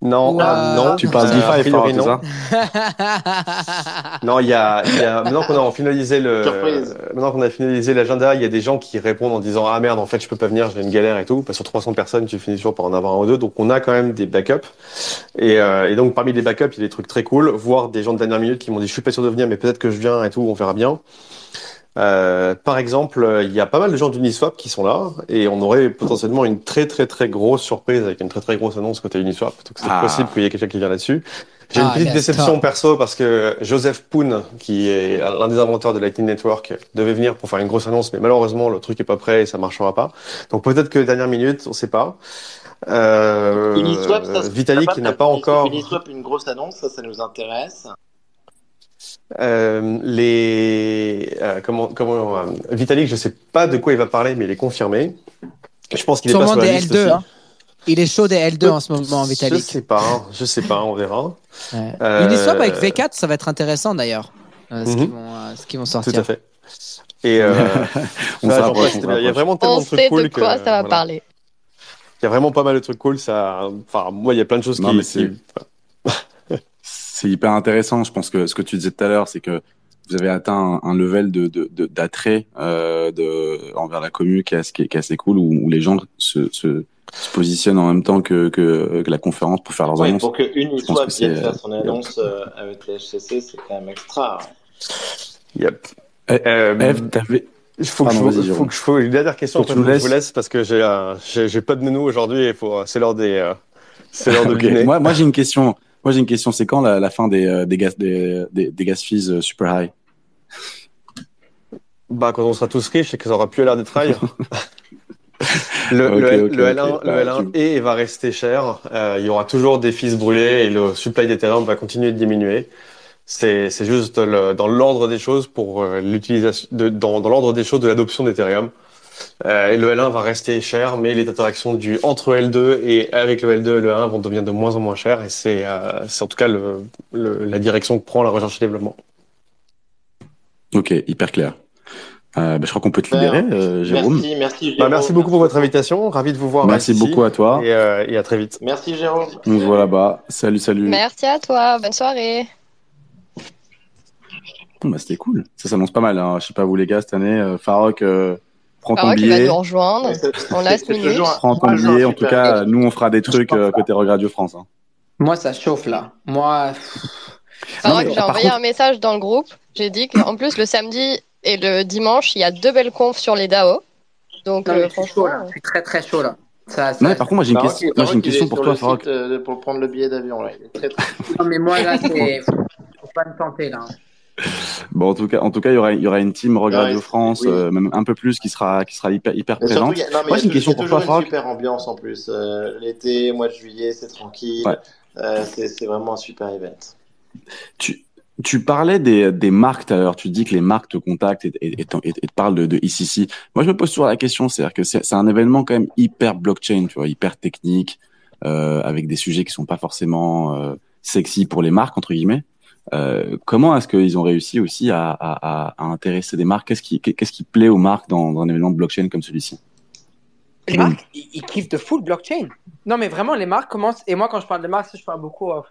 Non, euh, non, tu parles euh, DeFi fort, non. non, il y a il y a maintenant qu'on a finalisé le Surprise. maintenant qu'on a finalisé l'agenda, il y a des gens qui répondent en disant ah merde en fait je peux pas venir, j'ai une galère et tout. Parce que sur 300 personnes, tu finis toujours par en avoir un ou deux. Donc on a quand même des backups et, euh, et donc parmi les backups, il y a des trucs très cool, voire des gens de dernière minute qui m'ont dit je suis pas sûr de venir mais peut-être que je viens et tout, on verra bien. Euh, par exemple, il y a pas mal de gens d'Uniswap qui sont là et on aurait potentiellement une très très très grosse surprise avec une très très grosse annonce côté Uniswap. Donc c'est ah. possible qu'il y ait quelqu'un qui vient là-dessus. J'ai une petite déception perso parce que Joseph Poon, qui est l'un des inventeurs de Lightning Network, devait venir pour faire une grosse annonce, mais malheureusement le truc est pas prêt et ça marchera pas. Donc peut-être que dernière minute, on sait pas. Euh, Uniswap, ça, Vitalik qui n'a pas encore. Uniswap, une grosse annonce, ça, ça nous intéresse. Euh, les euh, comment comment euh, Vitalik, je sais pas de quoi il va parler, mais il est confirmé. Je pense qu'il est pas sur la des liste L2, hein. Il est chaud des L2 en ce moment, Vitalik. Je sais pas, hein. je sais pas, on verra. Ouais. Euh... Uniswap avec V4, ça va être intéressant d'ailleurs, euh, ce qu'ils Mhm. vont, euh, qu'ils vont sortir. Tout à fait. Et euh, On rapproche, se il y a vraiment tellement On de trucs sait cool de que quoi ça va voilà. parler. Il y a vraiment pas mal de trucs cool. Ça, enfin, moi, il y a plein de choses Non, qui. mais c'est- qui- C'est hyper intéressant. Je pense que ce que tu disais tout à l'heure, c'est que vous avez atteint un, un level de de- de- d'attrait euh, de envers la commune qui est, assez- qui est, qui est assez cool, où, où les gens se, se, se positionnent en même temps que, que, que la conférence pour faire leurs Ouais, annonces. pour Uniswap pense que vienne faire son annonce euh, avec les HCC, c'est quand même extra. Yep. Eh, Euh, Eve, t'avais- Il faut que, je, faut que je faut une dernière question. Que je vous laisse parce que j'ai euh, pas de nounou aujourd'hui et faut c'est l'heure des euh, c'est l'heure de Ok. dîner. Moi, moi j'ai une question. Moi, j'ai une question. C'est quand la, la fin des, euh, des gas des, des, des gas fees euh, super high? Bah quand on sera tous riches et que ça aura plus l'air d'être high. le, le, le ok. L1 Bah, le L1 tu- et va rester cher. Euh, il y aura toujours des fees brûlés et le supply d'Ethereum va continuer de diminuer. C'est c'est juste le- dans l'ordre des choses pour euh, l'utilisation de dans, dans l'ordre des choses de l'adoption d'Ethereum. Euh, et le L1 va rester cher, mais les interactions du entre L2 et avec le L2 et le 1 vont devenir de moins en moins chères. Et c'est euh, c'est en tout cas le, le- la direction que prend la recherche et développement. Ok, hyper clair. Euh, bah, je crois qu'on peut te libérer, euh, Jérôme. Merci, merci Bah, merci beaucoup pour votre invitation. Ravi de vous voir. Merci ici. beaucoup à toi. Et, euh, et à très vite. Merci Jérôme. On se voit là-bas. Salut, salut. Merci à toi. Bonne soirée. Bon, bah, c'était cool. Ça s'annonce pas mal. Hein. Je sais pas vous les gars cette année. Euh, Farok, euh, prends ton il va billet. nous rejoindre. En last minute. Prends ton billet. En tout cas, nous on fera des trucs euh, côté Rock Radio France. Hein. Moi, ça chauffe là. Moi, j'ai envoyé contre- un message dans le groupe. J'ai dit qu'en plus, le samedi et le dimanche, il y a deux belles confs sur les DAO. Donc, non, euh, je suis franchement. Je suis très très chaud là. Ça, ça- Non, mais par contre, moi j'ai une, Farok, question. Moi, une pour toi, Farok. euh, pour prendre le billet d'avion. Là. Très, très... non, mais moi là, c'est. Faut pas me tenter là. Bon, en tout cas, en tout cas, il y aura, il y aura une team Rock Radio France, oui. euh, même un peu plus, qui sera, qui sera hyper, hyper Mais surtout, présente. y a- non, Moi, j'ai une question pour toi, une super ambiance en plus. Euh, L'été, mois de juillet, c'est tranquille. Ouais. Euh, c'est vraiment un super event. Tu, tu parlais des, des marques tout à l'heure. Tu dis que les marques te contactent et, et, et, te- et te parlent de, de ICC. Moi, je me pose toujours la question, c'est-à-dire que c'est un événement quand même hyper blockchain, tu vois, hyper technique, euh, avec des sujets qui sont pas forcément sexy pour les marques entre guillemets. Euh, comment est-ce qu'ils ont réussi aussi à, à, à, à intéresser des marques? Qu'est-ce qui, qu'est-ce qui plaît aux marques dans, dans un événement de blockchain comme celui-ci? Les marques, ils, ils kiffent de full blockchain. Non, mais vraiment, les marques commencent. Et moi, quand je parle de marques, je parle beaucoup. euh,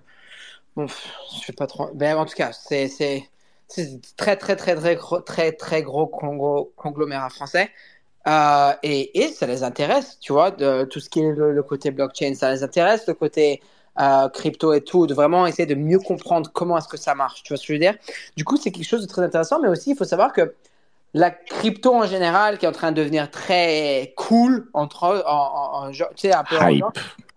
Bon, je fais pas trop. Ben, en tout cas, c'est c'est c'est très très très très gros, très très gros conglo- conglomérat français. Euh, et, et ça les intéresse, tu vois, de tout ce qui est le, le côté blockchain, ça les intéresse, le côté euh, crypto et tout, de vraiment essayer de mieux comprendre comment est-ce que ça marche, tu vois ce que je veux dire? Du coup, c'est quelque chose de très intéressant, mais aussi il faut savoir que la crypto en général, qui est en train de devenir très cool, entre, en, en- en- genre, tu sais, un peu Hype.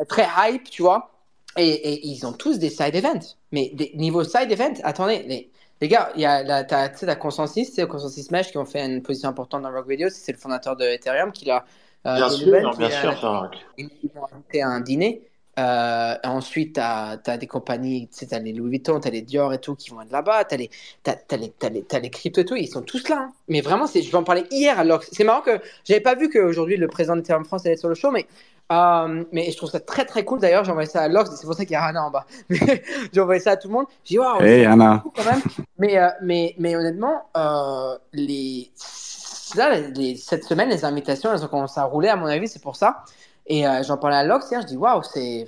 très hype, tu vois. Et, et ils ont tous des side events. Mais des, niveau side events, attendez, les, les gars, il y a la, t'as- tu sais, la Consensus, c'est Consensus Mesh qui ont fait une position importante dans Rock Video. C'est le fondateur de Ethereum qui l'a. euh, Bien sûr, bien qui, sûr, euh, ils m'ont invité à un dîner. Euh, ensuite, tu as, des compagnies, tu as les Louis Vuitton, tu as les Dior et tout qui vont être là-bas, tu as, les, t'as les, les, les crypto et tout, ils sont tous là. hein. Mais vraiment, je vais en parler hier à Lox. C'est marrant que j'avais pas vu qu'aujourd'hui le président d'Ethereum France allait être sur le show, mais, euh, mais je trouve ça très très cool. D'ailleurs, j'ai envoyé ça à Lox, c'est pour ça qu'il y a Anna en bas. J'ai envoyé ça à tout le monde. J'ai dit, waouh, Hey Anna, quand même. Mais, euh, mais, mais honnêtement, euh, les... là, les- cette semaine, les invitations, elles ont commencé à rouler, à mon avis, c'est pour ça. Et euh, j'en parlais à Lox hier, je dis waouh, c'est.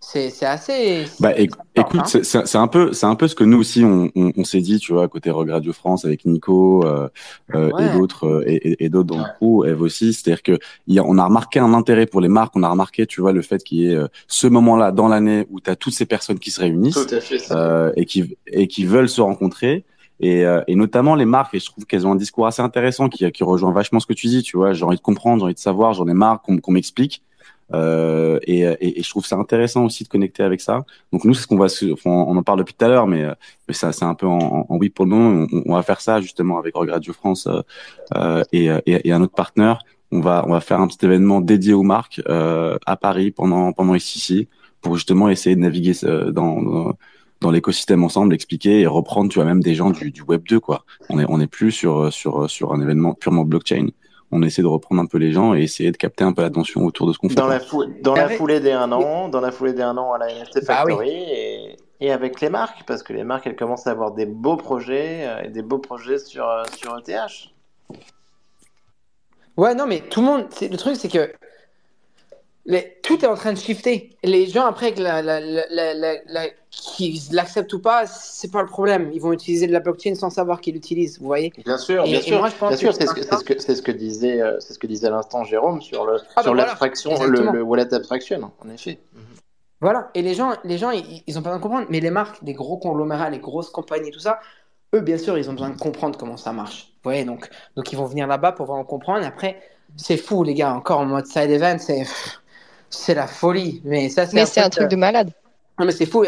C'est c'est assez. Bah, éc- écoute, hein. c'est- un peu, c'est un peu ce que nous aussi on, on, on s'est dit, tu vois, côté Rock Radio France avec Nico euh, euh, Ouais. et d'autres euh, et, d'autres dans le crew, Eve aussi. C'est-à-dire que y a, on a remarqué un intérêt pour les marques, on a remarqué, tu vois, le fait qu'il y ait euh, ce moment-là dans l'année où tu as toutes ces personnes qui se réunissent Tout à fait. ça. euh, et qui et qui veulent se rencontrer. Et, euh, et notamment les marques, et je trouve qu'elles ont un discours assez intéressant qui, qui rejoint vachement ce que tu dis, tu vois. J'ai envie de comprendre, j'ai envie de savoir, j'en ai marre qu'on qu'on m'explique. Euh, et, et, je trouve ça intéressant aussi de connecter avec ça. Donc nous, c'est ce qu'on va, on en parle depuis tout à l'heure, mais, mais c'est un peu en, en, oui pour le moment. On, on, va faire ça justement avec Regradio France euh, euh, et, et, et, un autre partenaire. On va, on va faire un petit événement dédié aux marques euh, à Paris pendant pendant ici pour justement essayer de naviguer dans, dans dans l'écosystème ensemble, expliquer et reprendre, tu vois, même des gens du, du Web 2, quoi. On est, on est plus sur, sur, sur un événement purement blockchain. On essaie de reprendre un peu les gens et essayer de capter un peu l'attention autour de ce qu'on fait. Dans la, dans la foulée des un an, dans la foulée des un an à la NFT bah Factory et, et, avec les marques, parce que les marques, elles commencent à avoir des beaux projets euh, et des beaux projets sur, euh, sur ETH. Ouais, non, mais tout le monde, le truc, c'est que tout est en train de shifter. Les gens, après, qu'ils l'acceptent ou pas, c'est pas le problème. Ils vont utiliser de la blockchain sans savoir qu'ils l'utilisent, vous voyez Bien sûr, bien sûr. bien sûr, c'est ce, que, ce, que disait, euh, c'est ce que disait à l'instant Jérôme sur le ah, sur bah l'abstraction, le, wallet abstraction, en effet. Mhm. Voilà. Et les gens, les gens, ils, ils ont pas besoin de comprendre. Mais les marques, les gros conglomérats, les grosses compagnies, tout ça, eux, bien sûr, ils ont besoin de comprendre comment ça marche. Vous voyez Donc, donc ils vont venir là-bas pour vraiment comprendre. Après, c'est fou, les gars. Encore en mode side event, c'est c'est la folie. Mais ça, c'est un, truc de malade. Non, mais c'est fou.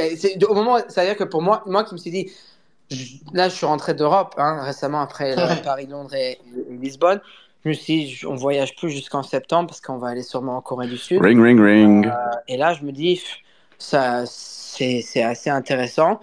Au moment, c'est-à-dire que pour moi, moi qui me suis dit, là, je suis rentré d'Europe hein, récemment après Paris, Londres et, Lisbonne. Je me suis dit, on voyage plus jusqu'en septembre parce qu'on va aller sûrement en Corée du Sud. Ring, ring, ring. Euh, et là, je me dis, ça, c'est assez intéressant.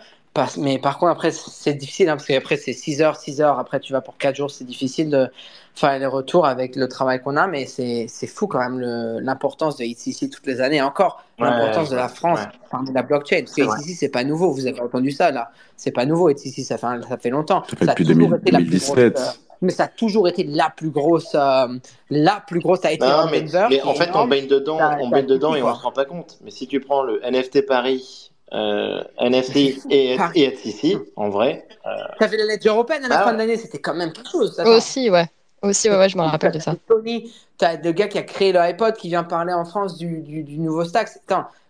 Mais par contre, après, c'est difficile hein, parce qu'après, c'est 6 heures, 6 heures. Après, tu vas pour 4 jours. C'est difficile de, faire les retours avec le travail qu'on a, mais c'est fou quand même l'importance de ici toutes les années. Encore, l'importance de la France de la blockchain. Parce que ici, c'est pas nouveau. Vous avez entendu ça là. C'est pas nouveau. ici, ça fait, ça fait longtemps. Ça fait depuis 2017. Euh, mais ça a toujours été la plus grosse, euh, la plus grosse a été non, mais, mais en fait, on baigne dedans, on baigne dedans et on se rend pas compte. Mais si tu prends le NFT Paris, euh, NFT et, et ici, en vrai. Euh... T'avais la lettre européenne à la ah fin de l'année, c'était quand même quelque chose. Ça, Aussi, ouais. Aussi, ouais, je me rappelle de ça. Tony, t'as le gars qui a créé le iPod qui vient parler en France du, du, du nouveau stack.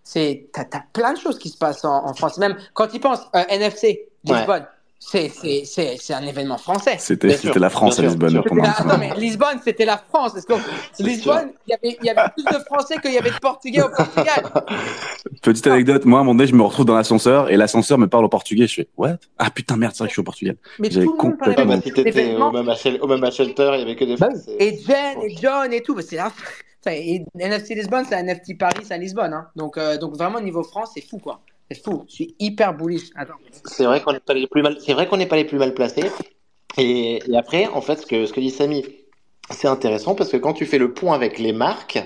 c'est, t'as, as plein de choses qui se passent en, France. Même quand ils pensent euh, NFC, Lisbonne, c'est un événement français. C'était la France à Lisbonne. non, mais Lisbonne, c'était la France. Parce que Lisbonne, il y, avait, y avait plus de Français qu'il y avait de Portugais au Portugal. Petite anecdote, moi, à un moment donné, je me retrouve dans l'ascenseur et l'ascenseur me parle au portugais. Je fais, what? Ah putain, merde, c'est vrai que je suis au Portugal. Mais tout le monde complètement... bah, si t'étais au même, au même shelter, il y avait que des bah Français. Et Jen et John et tout, bah, c'est NFC Lisbonne, c'est un NFT Paris, c'est à Lisbonne. Hein. Donc, euh, donc vraiment, niveau France, c'est fou, quoi. C'est fou. Je suis hyper bullish. C'est vrai qu'on n'est pas les plus mal. C'est vrai qu'on n'est pas les plus mal placés. Et, après, en fait, ce que ce que dit Samy, c'est intéressant parce que quand tu fais le point avec les marques,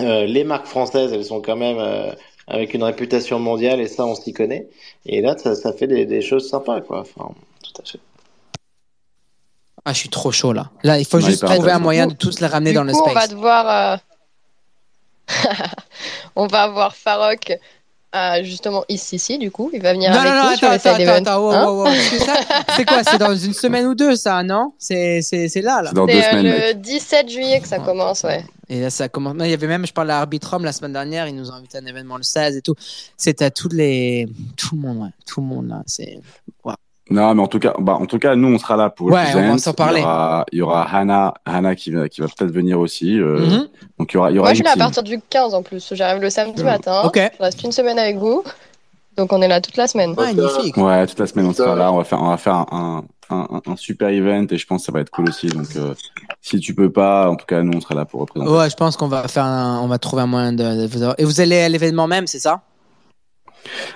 euh, les marques françaises, elles sont quand même euh, avec une réputation mondiale et ça, on s'y connaît. Et là, ça, ça fait des, des, choses sympas, quoi. Enfin, tout à fait. Ah, je suis trop chaud là. Là, il faut juste trouver un moyen de tous les ramener dans le space. On va devoir. Euh... on va avoir Farok ah, justement ici, ici, du coup, il va venir avec non, nous sur attends, attends, attends, attends, hein c'est quoi C'est dans une semaine ou deux, ça, non? C'est là, là. C'est le 17 juillet que ça commence, ouais. Et là, ça commence. Il y avait même, je parle à Arbitrum la semaine dernière, ils nous ont invité à un événement le 16 et tout. C'est à tous les, tout le monde, ouais, tout le monde là. C'est. Non, mais en tout cas, bah, en tout cas, nous, on sera là pour ouais, on va s'en parler. Il y aura, il y aura Hannah, Hannah qui va, qui va peut-être venir aussi. Euh, mm-hmm. Donc, il y aura, il y aura Moi, je suis là à partir du 15 en plus. J'arrive le samedi matin. Ok. Je reste une semaine avec vous. Donc, on est là toute la semaine. Magnifique. Ouais, toute la semaine, on sera là. On va faire, on va faire un, un, un, super event et je pense que ça va être cool aussi. Donc, euh, si tu peux pas, en tout cas, nous, on sera là pour représenter. Ouais, je pense qu'on va faire un, on va trouver un moyen de, de... Et vous allez à l'événement même, c'est ça?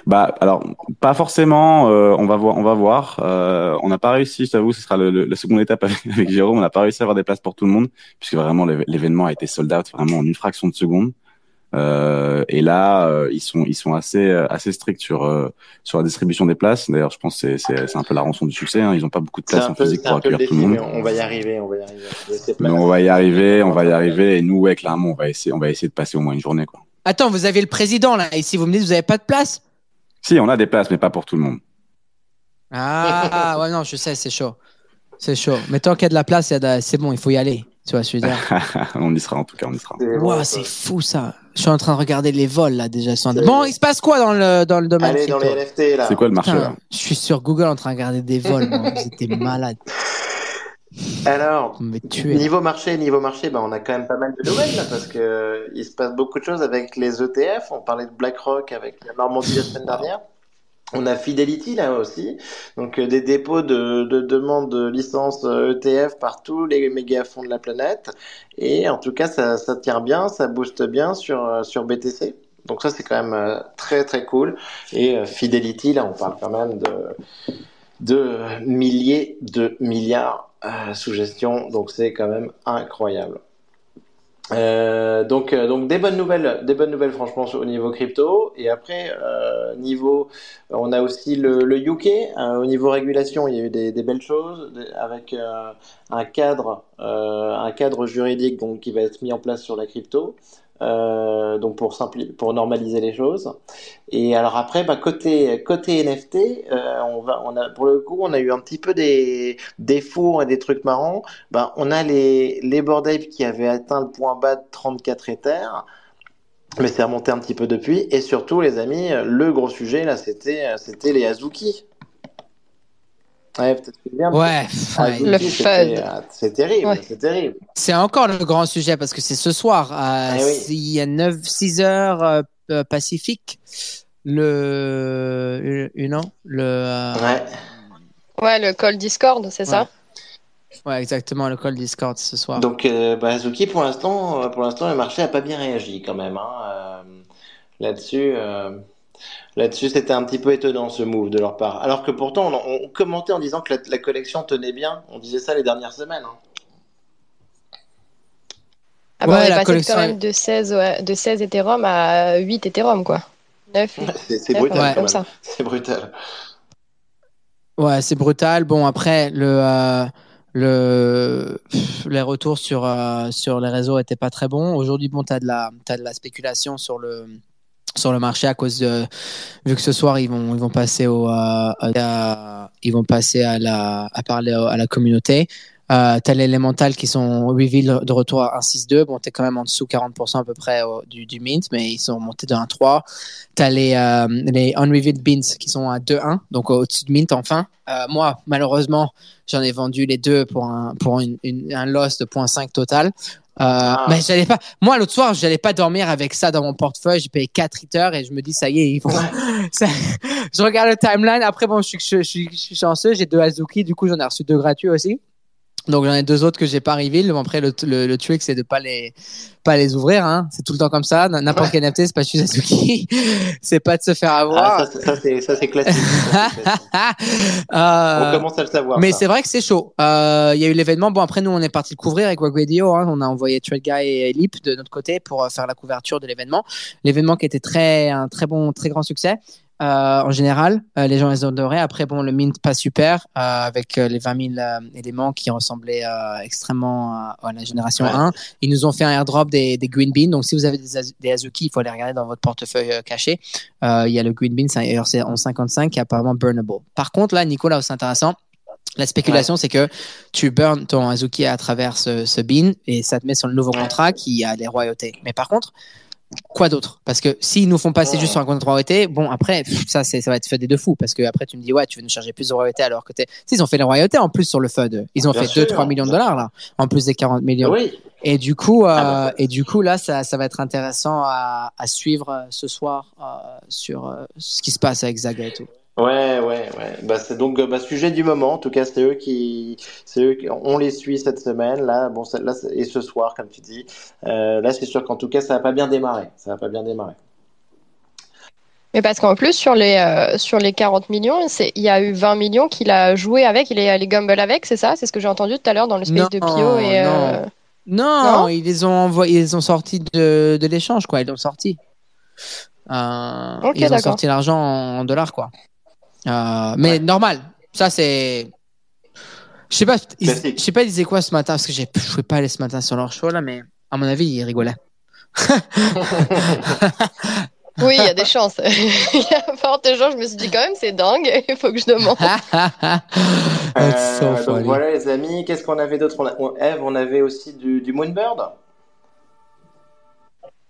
Bah alors pas forcément. Euh, on va voir. On va voir. Euh, on n'a pas réussi. Je t'avoue, ce sera le, le, la seconde étape avec, avec Jérôme. On n'a pas réussi à avoir des places pour tout le monde puisque vraiment l'événement a été sold out vraiment en une fraction de seconde. Euh, et là, euh, ils sont ils sont assez assez stricts sur euh, sur la distribution des places. D'ailleurs, je pense que c'est c'est un peu la rançon du succès. Hein. Ils n'ont pas beaucoup de places en physique pour accueillir tout le monde. on va y arriver, on va y arriver. Mais on va y arriver, on va y arriver. Et nous, ouais, clairement, on va essayer on va essayer de passer au moins une journée, quoi. Attends, vous avez le président là, et si vous me dites vous avez pas de place? Si, on a des places, mais pas pour tout le monde. Ah ouais, non, je sais, c'est chaud. C'est chaud. Mais tant qu'il y a de la place, c'est bon, il faut y aller. Tu vois, je veux dire? on y sera en tout cas, on y sera. Wow, c'est fou ça. Je suis en train de regarder les vols là déjà. Bon, il se passe quoi dans le, dans le domaine? Allez, dans les NFT là. C'est quoi le marché là? Je suis sur Google en train de regarder des vols. Vous étiez malade. Alors, niveau marché, niveau marché, ben, on a quand même pas mal de nouvelles là, parce que euh, il se passe beaucoup de choses avec les ETF. On parlait de BlackRock avec la Normandie la semaine dernière. On a Fidelity là aussi, donc euh, des dépôts de, de demandes de licence ETF euh, e par tous les méga fonds de la planète. Et en tout cas, ça, ça tient bien, ça booste bien sur, sur BTC. Donc ça, c'est quand même très très cool. Et Fidelity, là, on parle quand même de, de milliers de milliards euh, sous gestion, donc c'est quand même incroyable. Euh, donc, euh, donc des bonnes nouvelles, des bonnes nouvelles franchement au niveau crypto. Et après niveau, on a aussi le, UK. au niveau régulation, il y a eu des, belles choses avec un cadre, un cadre juridique donc qui va être mis en place sur la crypto. Euh, donc pour, pour normaliser les choses. Et alors après, bah, côté, NFT, euh, pour le coup, on a eu un petit peu des, des fours et des trucs marrants. Bah, on a les, les Bored qui avaient atteint le point bas de 34 Ethers. Mais c'est remonté un petit peu depuis. Et surtout, les amis, le gros sujet, là, c'était les Azuki. Ouais, ouais, le FUD. Euh, c'est terrible, c'est terrible. C'est encore le grand sujet parce que c'est ce soir, à eh il y a 9, 6 heures euh, euh, Pacifique, le, une an, le. Ouais. Ouais, le call Discord, c'est ça? Ouais, exactement, le call Discord ce soir. Donc, euh, bah, Azuki, pour l'instant, pour l'instant, le marché a pas bien réagi quand même. Hein, Là-dessus. Là-dessus, c'était un petit peu étonnant ce move de leur part. Alors que pourtant, on, commentait en disant que la, collection tenait bien. On disait ça les dernières semaines. Hein. Ah bah, ouais, on est passé quand même de 16, de 16 Ethereum à 8 Ethereum, quoi. 9, c'est brutal, comme ça. C'est brutal. Ouais, c'est brutal. Bon, après, le, euh, le, les retours sur, euh, sur les réseaux n'étaient pas très bons. Aujourd'hui, bon, tu as, as, de la spéculation sur le sur le marché à cause de vu que ce soir ils vont ils vont passer au euh, à, ils vont passer à la à parler à la communauté euh, t'as les élémentales qui sont reveal de retour à 1.6.2 bon t'es quand même en dessous 40% à peu près du, du mint mais ils sont montés de 1.3 t'as les euh, les unrevealed beans qui sont à 2.1 donc au-dessus de mint enfin euh, moi malheureusement j'en ai vendu les deux pour un pour une, un loss de 0.5 total euh, ah. Mais j'allais pas. Moi, l'autre soir, j'allais pas dormir avec ça dans mon portefeuille. J'ai payé 4 heures et je me dis, ça y est, il faut. je regarde le timeline. Après, bon, je, je, je, je suis chanceux. J'ai deux Azuki. Du coup, j'en ai reçu deux gratuits aussi. Donc j'en ai deux autres que j'ai pas reveal. Après le, le, le trick c'est de pas les pas les ouvrir. Hein. C'est tout le temps comme ça. N'importe quel NFT c'est pas Shusazuki. c'est pas de se faire avoir. Ah, ça, c'est ça c'est classique. euh, on commence à le savoir. Mais c'est vrai que c'est chaud. Euh, il y a eu l'événement. Bon après nous on est parti le couvrir avec Wagwedio. Hein. On a envoyé Trade Guy et Lip de notre côté pour euh, faire la couverture de l'événement. L'événement qui était très un très bon très grand succès. Euh, en général. Euh, les gens les adoraient. Après, bon, le mint pas super euh, avec les 20 000 éléments qui ressemblaient extrêmement à, la génération 1. Ils nous ont fait un airdrop des, des green beans. Donc, si vous avez des, Azuki, il faut aller regarder dans votre portefeuille caché. Il y a le green bean, c'est en 55 qui est apparemment burnable. Par contre, là, Nicolas, c'est intéressant. La spéculation, c'est que tu burns ton Azuki à travers ce, ce, bean et ça te met sur le nouveau contrat qui a les royautés. Mais par contre, quoi d'autre? Parce que s'ils nous font passer juste sur un compte de royauté, bon après ça ça va être fait des deux fous. Parce que après tu me dis ouais tu veux nous charger plus de royauté alors que t'es s'ils ont fait les royautés en plus sur le FUD ils ont fait 2-3 millions de dollars là en plus des 40 millions. Oui. et du coup euh, ah, bah, et du coup là ça, ça va être intéressant à, à suivre euh, ce soir euh, sur ce qui se passe avec Zaga et tout. Ouais, ouais, ouais. Bah, c'est donc bah, sujet du moment. En tout cas, c'est eux qui, c'est eux qui, on les suit cette semaine. Là, bon, là, et ce soir, comme tu dis. Euh, là, c'est sûr qu'en tout cas, ça va pas bien démarrer. Ça va pas bien démarrer. Mais parce qu'en plus, sur les, euh, sur les 40 millions, il y a eu 20 millions qu'il a joué avec, il est allé gamble avec, c'est ça? C'est ce que j'ai entendu tout à l'heure dans le space de Pio. Et, non. Euh... Non, ils les ont envoyés, ils ont sorti de, de l'échange, quoi. Ils l'ont sorti. Euh, ils ont sorti l'argent en dollars, quoi. Euh, mais normal. Ça, c'est. Je sais pas, je sais pas, ils disaient quoi ce matin, parce que je ne pouvais pas aller ce matin sur leur show, là, mais à mon avis, ils rigolaient. oui, il y a des chances. Il y a fortes gens, je me suis dit quand même, c'est dingue, il faut que je demande. euh, donc voilà, les amis, qu'est-ce qu'on avait d'autre? Eve, on avait aussi du, du Moonbird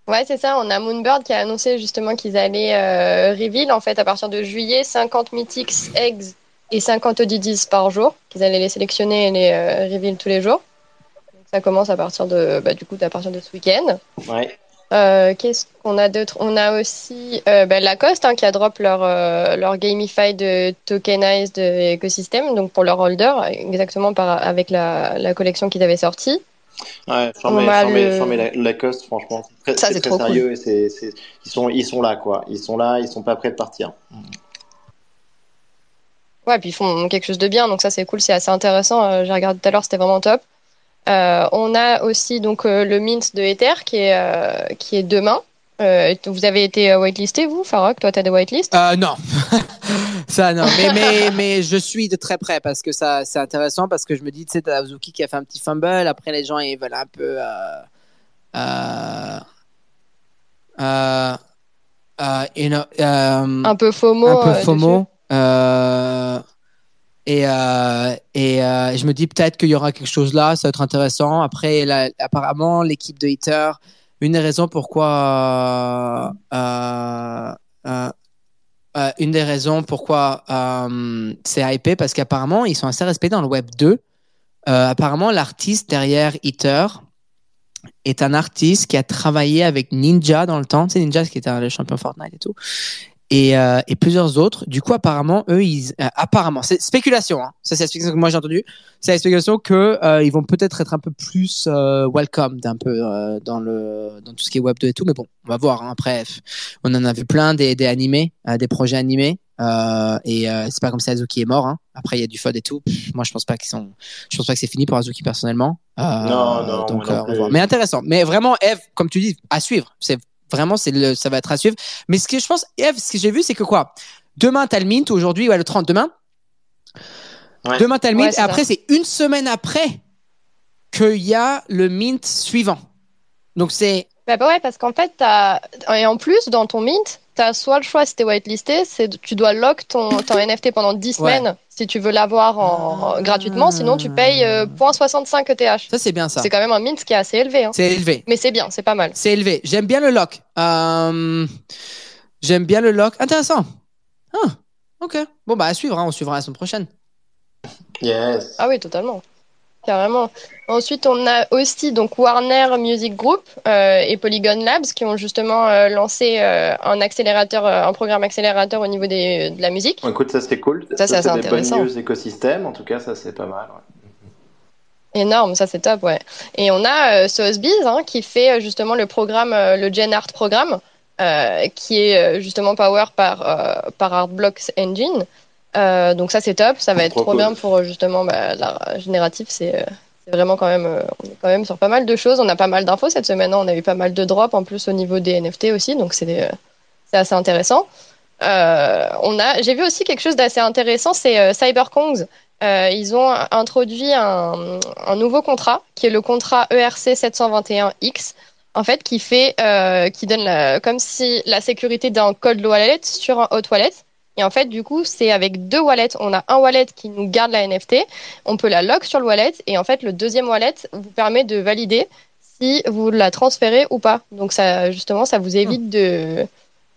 Ouais, c'est ça. On a Moonbird qui a annoncé justement qu'ils allaient euh, reveal en fait à partir de juillet 50 Mythics Eggs et 50 ODDs par jour, qu'ils allaient les sélectionner et les euh, reveal tous les jours. Donc, ça commence à partir de, bah, du coup, à partir de ce week-end. Ouais. Euh, Qu'est-ce qu'on a d'autre? On a aussi euh, bah, Lacoste hein, qui a drop leur, euh, leur gamified tokenized écosystème, donc pour leur holder, exactement par, avec la, la collection qu'ils avaient sortie. Ouais, former, le- former la- Lacoste, franchement, c'est très, Ça, c'est c'est très trop sérieux et c'est, c'est- ils, sont, ils sont là, quoi. Ils sont là, ils sont pas prêts de partir. Ouais, puis ils font quelque chose de bien, donc ça c'est cool, c'est assez intéressant. Euh, J'ai regardé tout à l'heure, c'était vraiment top. Euh, on a aussi donc euh, le mint de Ether qui est euh, qui est demain. Euh, vous avez été whitelisté vous, Farok Toi, t'as des whitelists? Euh, non, ça non. Mais, mais, mais je suis de très près parce que ça c'est intéressant parce que je me dis, tu sais, t'as Azuki qui a fait un petit fumble. Après, les gens ils veulent un peu. Euh, euh, euh, you know, Un peu FOMO. un peu. FOMO. Et et je me dis peut-être qu'il y aura quelque chose là, ça va être intéressant. Après, la- apparemment, l'équipe de Hitter, une des raisons pourquoi. euh, euh, euh, une des raisons pourquoi euh, c'est hypé, parce qu'apparemment, ils sont assez respectés dans le Web 2. Euh, apparemment, l'artiste derrière Hitter est un artiste qui a travaillé avec Ninja dans le temps. C'est Ninja qui était le champion Fortnite et tout et, euh, et plusieurs autres. Du coup, apparemment, eux, ils, euh, apparemment, c'est spéculation. Hein. Ça, c'est la spéculation que moi j'ai entendu. C'est la spéculation que euh, ils vont peut-être être un peu plus euh, welcome d'un peu euh, dans le dans tout ce qui est Web 2 et tout. Mais bon, on va voir. Hein. Après, on en a vu plein des, des animés, euh, des projets animés. Euh, et euh, c'est pas comme ça Azuki est mort. Hein. Après, il y a du FOD et tout. Pff, moi, je pense pas qu'ils sont. Je pense pas que c'est fini pour Azuki personnellement. Euh, Non, non, Donc, euh, on va voir. Mais intéressant. Mais vraiment, Eve, comme tu dis, à suivre. C'est vraiment, c'est le, ça va être à suivre. Mais ce que je pense, Eve, ce que j'ai vu, c'est que quoi? Demain, t'as le mint, aujourd'hui, ouais, le 30, demain. Ouais. Demain, t'as le mint, Ouais, et après, ça. c'est une semaine après qu'il y a le mint suivant. Donc, c'est. Bah, bah ouais, parce qu'en fait, t'as... et en plus, dans ton mint, tu as soit le choix, si tu es whitelisté, c'est tu dois lock ton, ton NFT pendant 10 Ouais. semaines si tu veux l'avoir en, en- gratuitement, sinon tu payes euh, 0.65 ETH. Ça, c'est bien ça. C'est quand même un mint qui est assez élevé. hein. C'est élevé. Mais c'est bien, c'est pas mal. C'est élevé. J'aime bien le lock. Euh, J'aime bien le lock. Intéressant. Ah, ok. Bon, bah, à suivre. hein. On suivra la semaine prochaine. Yes. Ah oui, totalement. Carrément. Ensuite, on a aussi donc Warner Music Group euh, et Polygon Labs qui ont justement euh, lancé euh, un accélérateur, un programme accélérateur au niveau des, de la musique. Bon, écoute, ça c'est cool. Ça, c'est assez des bonnes news écosystème. En tout cas, ça c'est pas mal. ouais. Énorme, ça c'est top, ouais. Et on a Sotheby's hein, qui fait justement le programme, le Gen Art programme, qui est justement power par, par Artblocks Engine. Euh, donc ça c'est top, ça va être Trop bien pour euh, justement bah, l'art génératif. C'est euh, c'est vraiment quand même, on est quand même sur pas mal de choses. On a pas mal d'infos cette semaine. hein. On a eu pas mal de drops en plus au niveau des NFT aussi, donc c'est assez intéressant. Euh, on a, j'ai vu aussi quelque chose d'assez intéressant, c'est CyberKongs. Euh, ils ont introduit un, un nouveau contrat qui est le contrat ERC 721X, en fait, qui fait, euh, qui donne la- comme si la sécurité d'un code wallet sur un hot wallet. Et en fait, du coup, c'est avec deux wallets. On a un wallet qui nous garde la NFT, on peut la lock sur le wallet, et en fait, le deuxième wallet vous permet de valider si vous la transférez ou pas. Donc ça, justement, ça vous évite de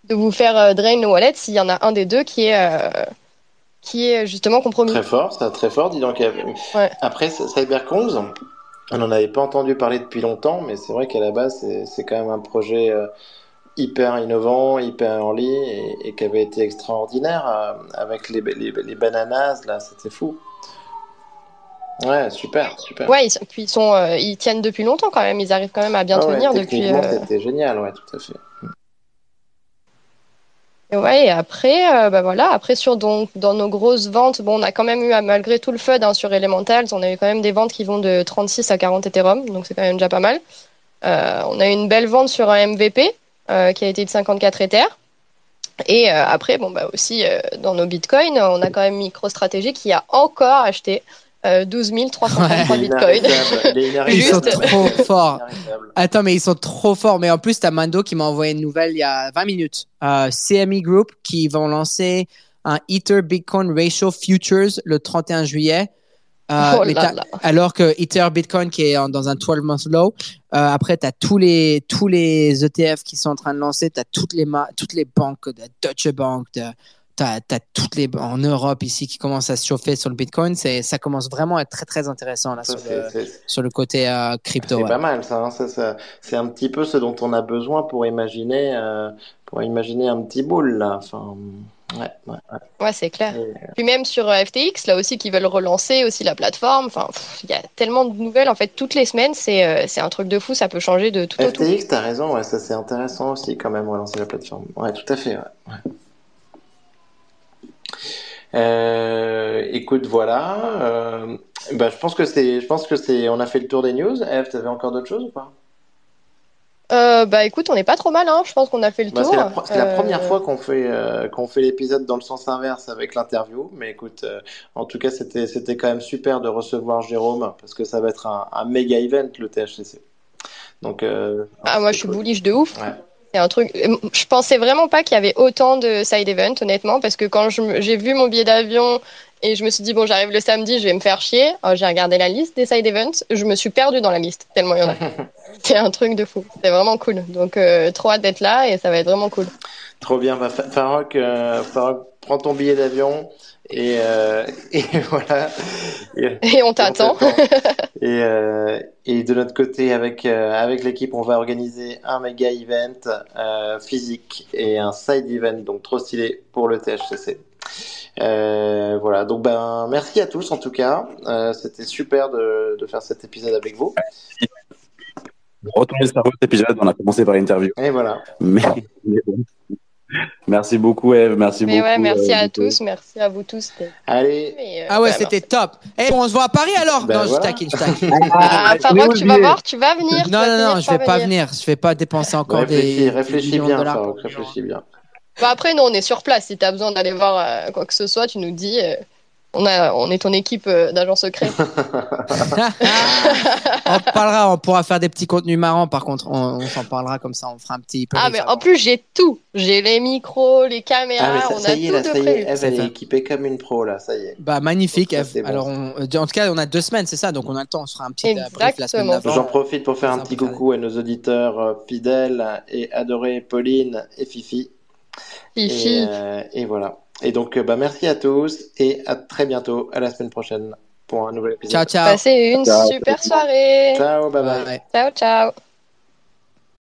de vous faire euh, drain le wallet s'il y en a un des deux qui est euh, qui est justement compromis. Très fort, ça très fort. Dis donc. Ouais. Après, CyberCons, on n'en avait pas entendu parler depuis longtemps, mais c'est vrai qu'à la base, c'est c'est quand même un projet euh, hyper innovant, hyper ligne et, et qui avait été extraordinaire euh, avec les, les, les bananas, là, c'était fou. Ouais, super, super. Ouais, ils, puis ils sont, euh, ils tiennent depuis longtemps quand même. Ils arrivent quand même à bien Ah ouais, tenir depuis. euh, c'était génial, ouais, tout à fait. Et ouais, et après, euh, bah voilà, après sur donc dans nos grosses ventes, bon, on a quand même eu, malgré tout le FUD hein, sur Elementals, on a eu quand même des ventes qui vont de 36 à 40 Ethereum, donc c'est quand même déjà pas mal. On a eu une belle vente sur un MVP euh, qui a été de 54 Ether. Et euh, après, bon, bah aussi euh, dans nos bitcoins, on a quand même MicroStrategy qui a encore acheté euh, 12 333 Il est bitcoins. Ils sont trop forts. Attends, mais ils sont trop forts. Mais en plus, t'as Mando qui m'a envoyé une nouvelle il y a 20 minutes. Euh, CME Group qui vont lancer un Ether Bitcoin Ratio Futures le 31 juillet. Euh, Oh là là. Alors que Ether Bitcoin qui est en- dans un 12 month low. Euh, après, tu as tous les, tous les ETF qui sont en train de lancer. Tu as toutes les, toutes les banques, de Deutsche Bank, de t'as as toutes les en Europe ici qui commencent à se chauffer sur le Bitcoin. C'est ça commence vraiment à être très très intéressant là Ça, sur, le, c'est- sur le côté euh, crypto. C'est ouais. pas mal ça, hein, ça, ça- c'est un petit peu ce dont on a besoin pour imaginer, euh, pour imaginer un petit boule là. Enfin, ouais, ouais, ouais. Ouais, c'est clair. Et- Puis même sur euh, FTX, là aussi, qui veulent relancer aussi la plateforme. Enfin, il y a tellement de nouvelles. En fait, toutes les semaines, c'est euh, un truc de fou. Ça peut changer de tout au tout. FTX, t'as raison, ouais, ça c'est intéressant aussi quand même relancer la plateforme. Ouais, tout à fait. Euh, écoute, voilà. Euh, bah, je pense que c'est, je pense que c'est, on a fait le tour des news. Eve, t'avais encore d'autres choses ou pas? Euh, bah écoute, on n'est pas trop mal, hein. Je pense qu'on a fait le Bah, tour. c'est la, la Euh, première fois qu'on fait euh, qu'on fait l'épisode dans le sens inverse avec l'interview. Mais écoute, en tout cas, c'était c'était quand même super de recevoir Jérôme parce que ça va être un, un méga event le THCC. Donc, Ah, moi, je suis cool. bullish de ouf. Ouais. C'est un truc. Je pensais vraiment pas qu'il y avait autant de side events, honnêtement, parce que quand j'ai vu mon billet d'avion et je me suis dit, bon, j'arrive le samedi, je vais me faire chier, euh, j'ai regardé la liste des side events, je me suis perdue dans la liste, tellement il y en a. C'est un truc de fou. C'est vraiment cool. Donc, euh, trop hâte d'être là et ça va être vraiment cool. Trop bien. Bah, Fa- Farok, euh, prends ton billet d'avion et, euh, et voilà. Et- Et on t'attend. Et, et de notre côté, avec, avec l'équipe, on va organiser un méga event physique et un side event, donc trop stylé pour le THCC. Euh, voilà, donc ben merci à tous en tout cas. Euh, C'était super de, de faire cet épisode avec vous. Retournez sur votre épisode, on a commencé par l'interview. Et voilà. Mais, mais bon. Merci beaucoup, Eve. Merci Mais beaucoup. ouais, merci euh, à tous. Merci à vous tous. Allez, et, euh, Ah ouais, bah, c'était top. Eh, bon, on se voit à Paris alors? Ben Non, je voilà. taquine, je taquine. Ah, Je Farok, l'ai tu vas voir, tu vas venir. non, non, non, je vais pas venir. Je vais pas dépenser encore réfléchis, des, des réfléchis millions de bien, pour- réfléchis bien. Bah après, nous, on est sur place. Si tu as besoin d'aller voir euh, quoi que ce soit, tu nous dis. euh, on, a, on est ton équipe euh, d'agents secrets. on parlera, on pourra faire des petits contenus marrants. Par contre, on, on s'en parlera comme ça. On fera un petit peu. ah, mais en plus, j'ai tout. J'ai les micros, les caméras, Ah ça, on ça a y est, tout là, de ça y est, prévu. Eve, elle est équipée comme une pro là, ça y est. Bah magnifique. Eve. bon, Alors, on- en tout cas, on a deux semaines, c'est ça. Donc on a le temps. On se fera un petit brief la semaine Exactement. d'avant. J'en profite pour faire un petit coucou à nos auditeurs fidèles et adorés Pauline et Fifi. Fifi. Et, euh, et voilà. Et donc, euh, bah, merci à tous et à très bientôt, à la semaine prochaine pour un nouvel épisode. Ciao, ciao. Passez une Ciao. super soirée. Ciao, bye bye. Ouais. Ciao, ciao.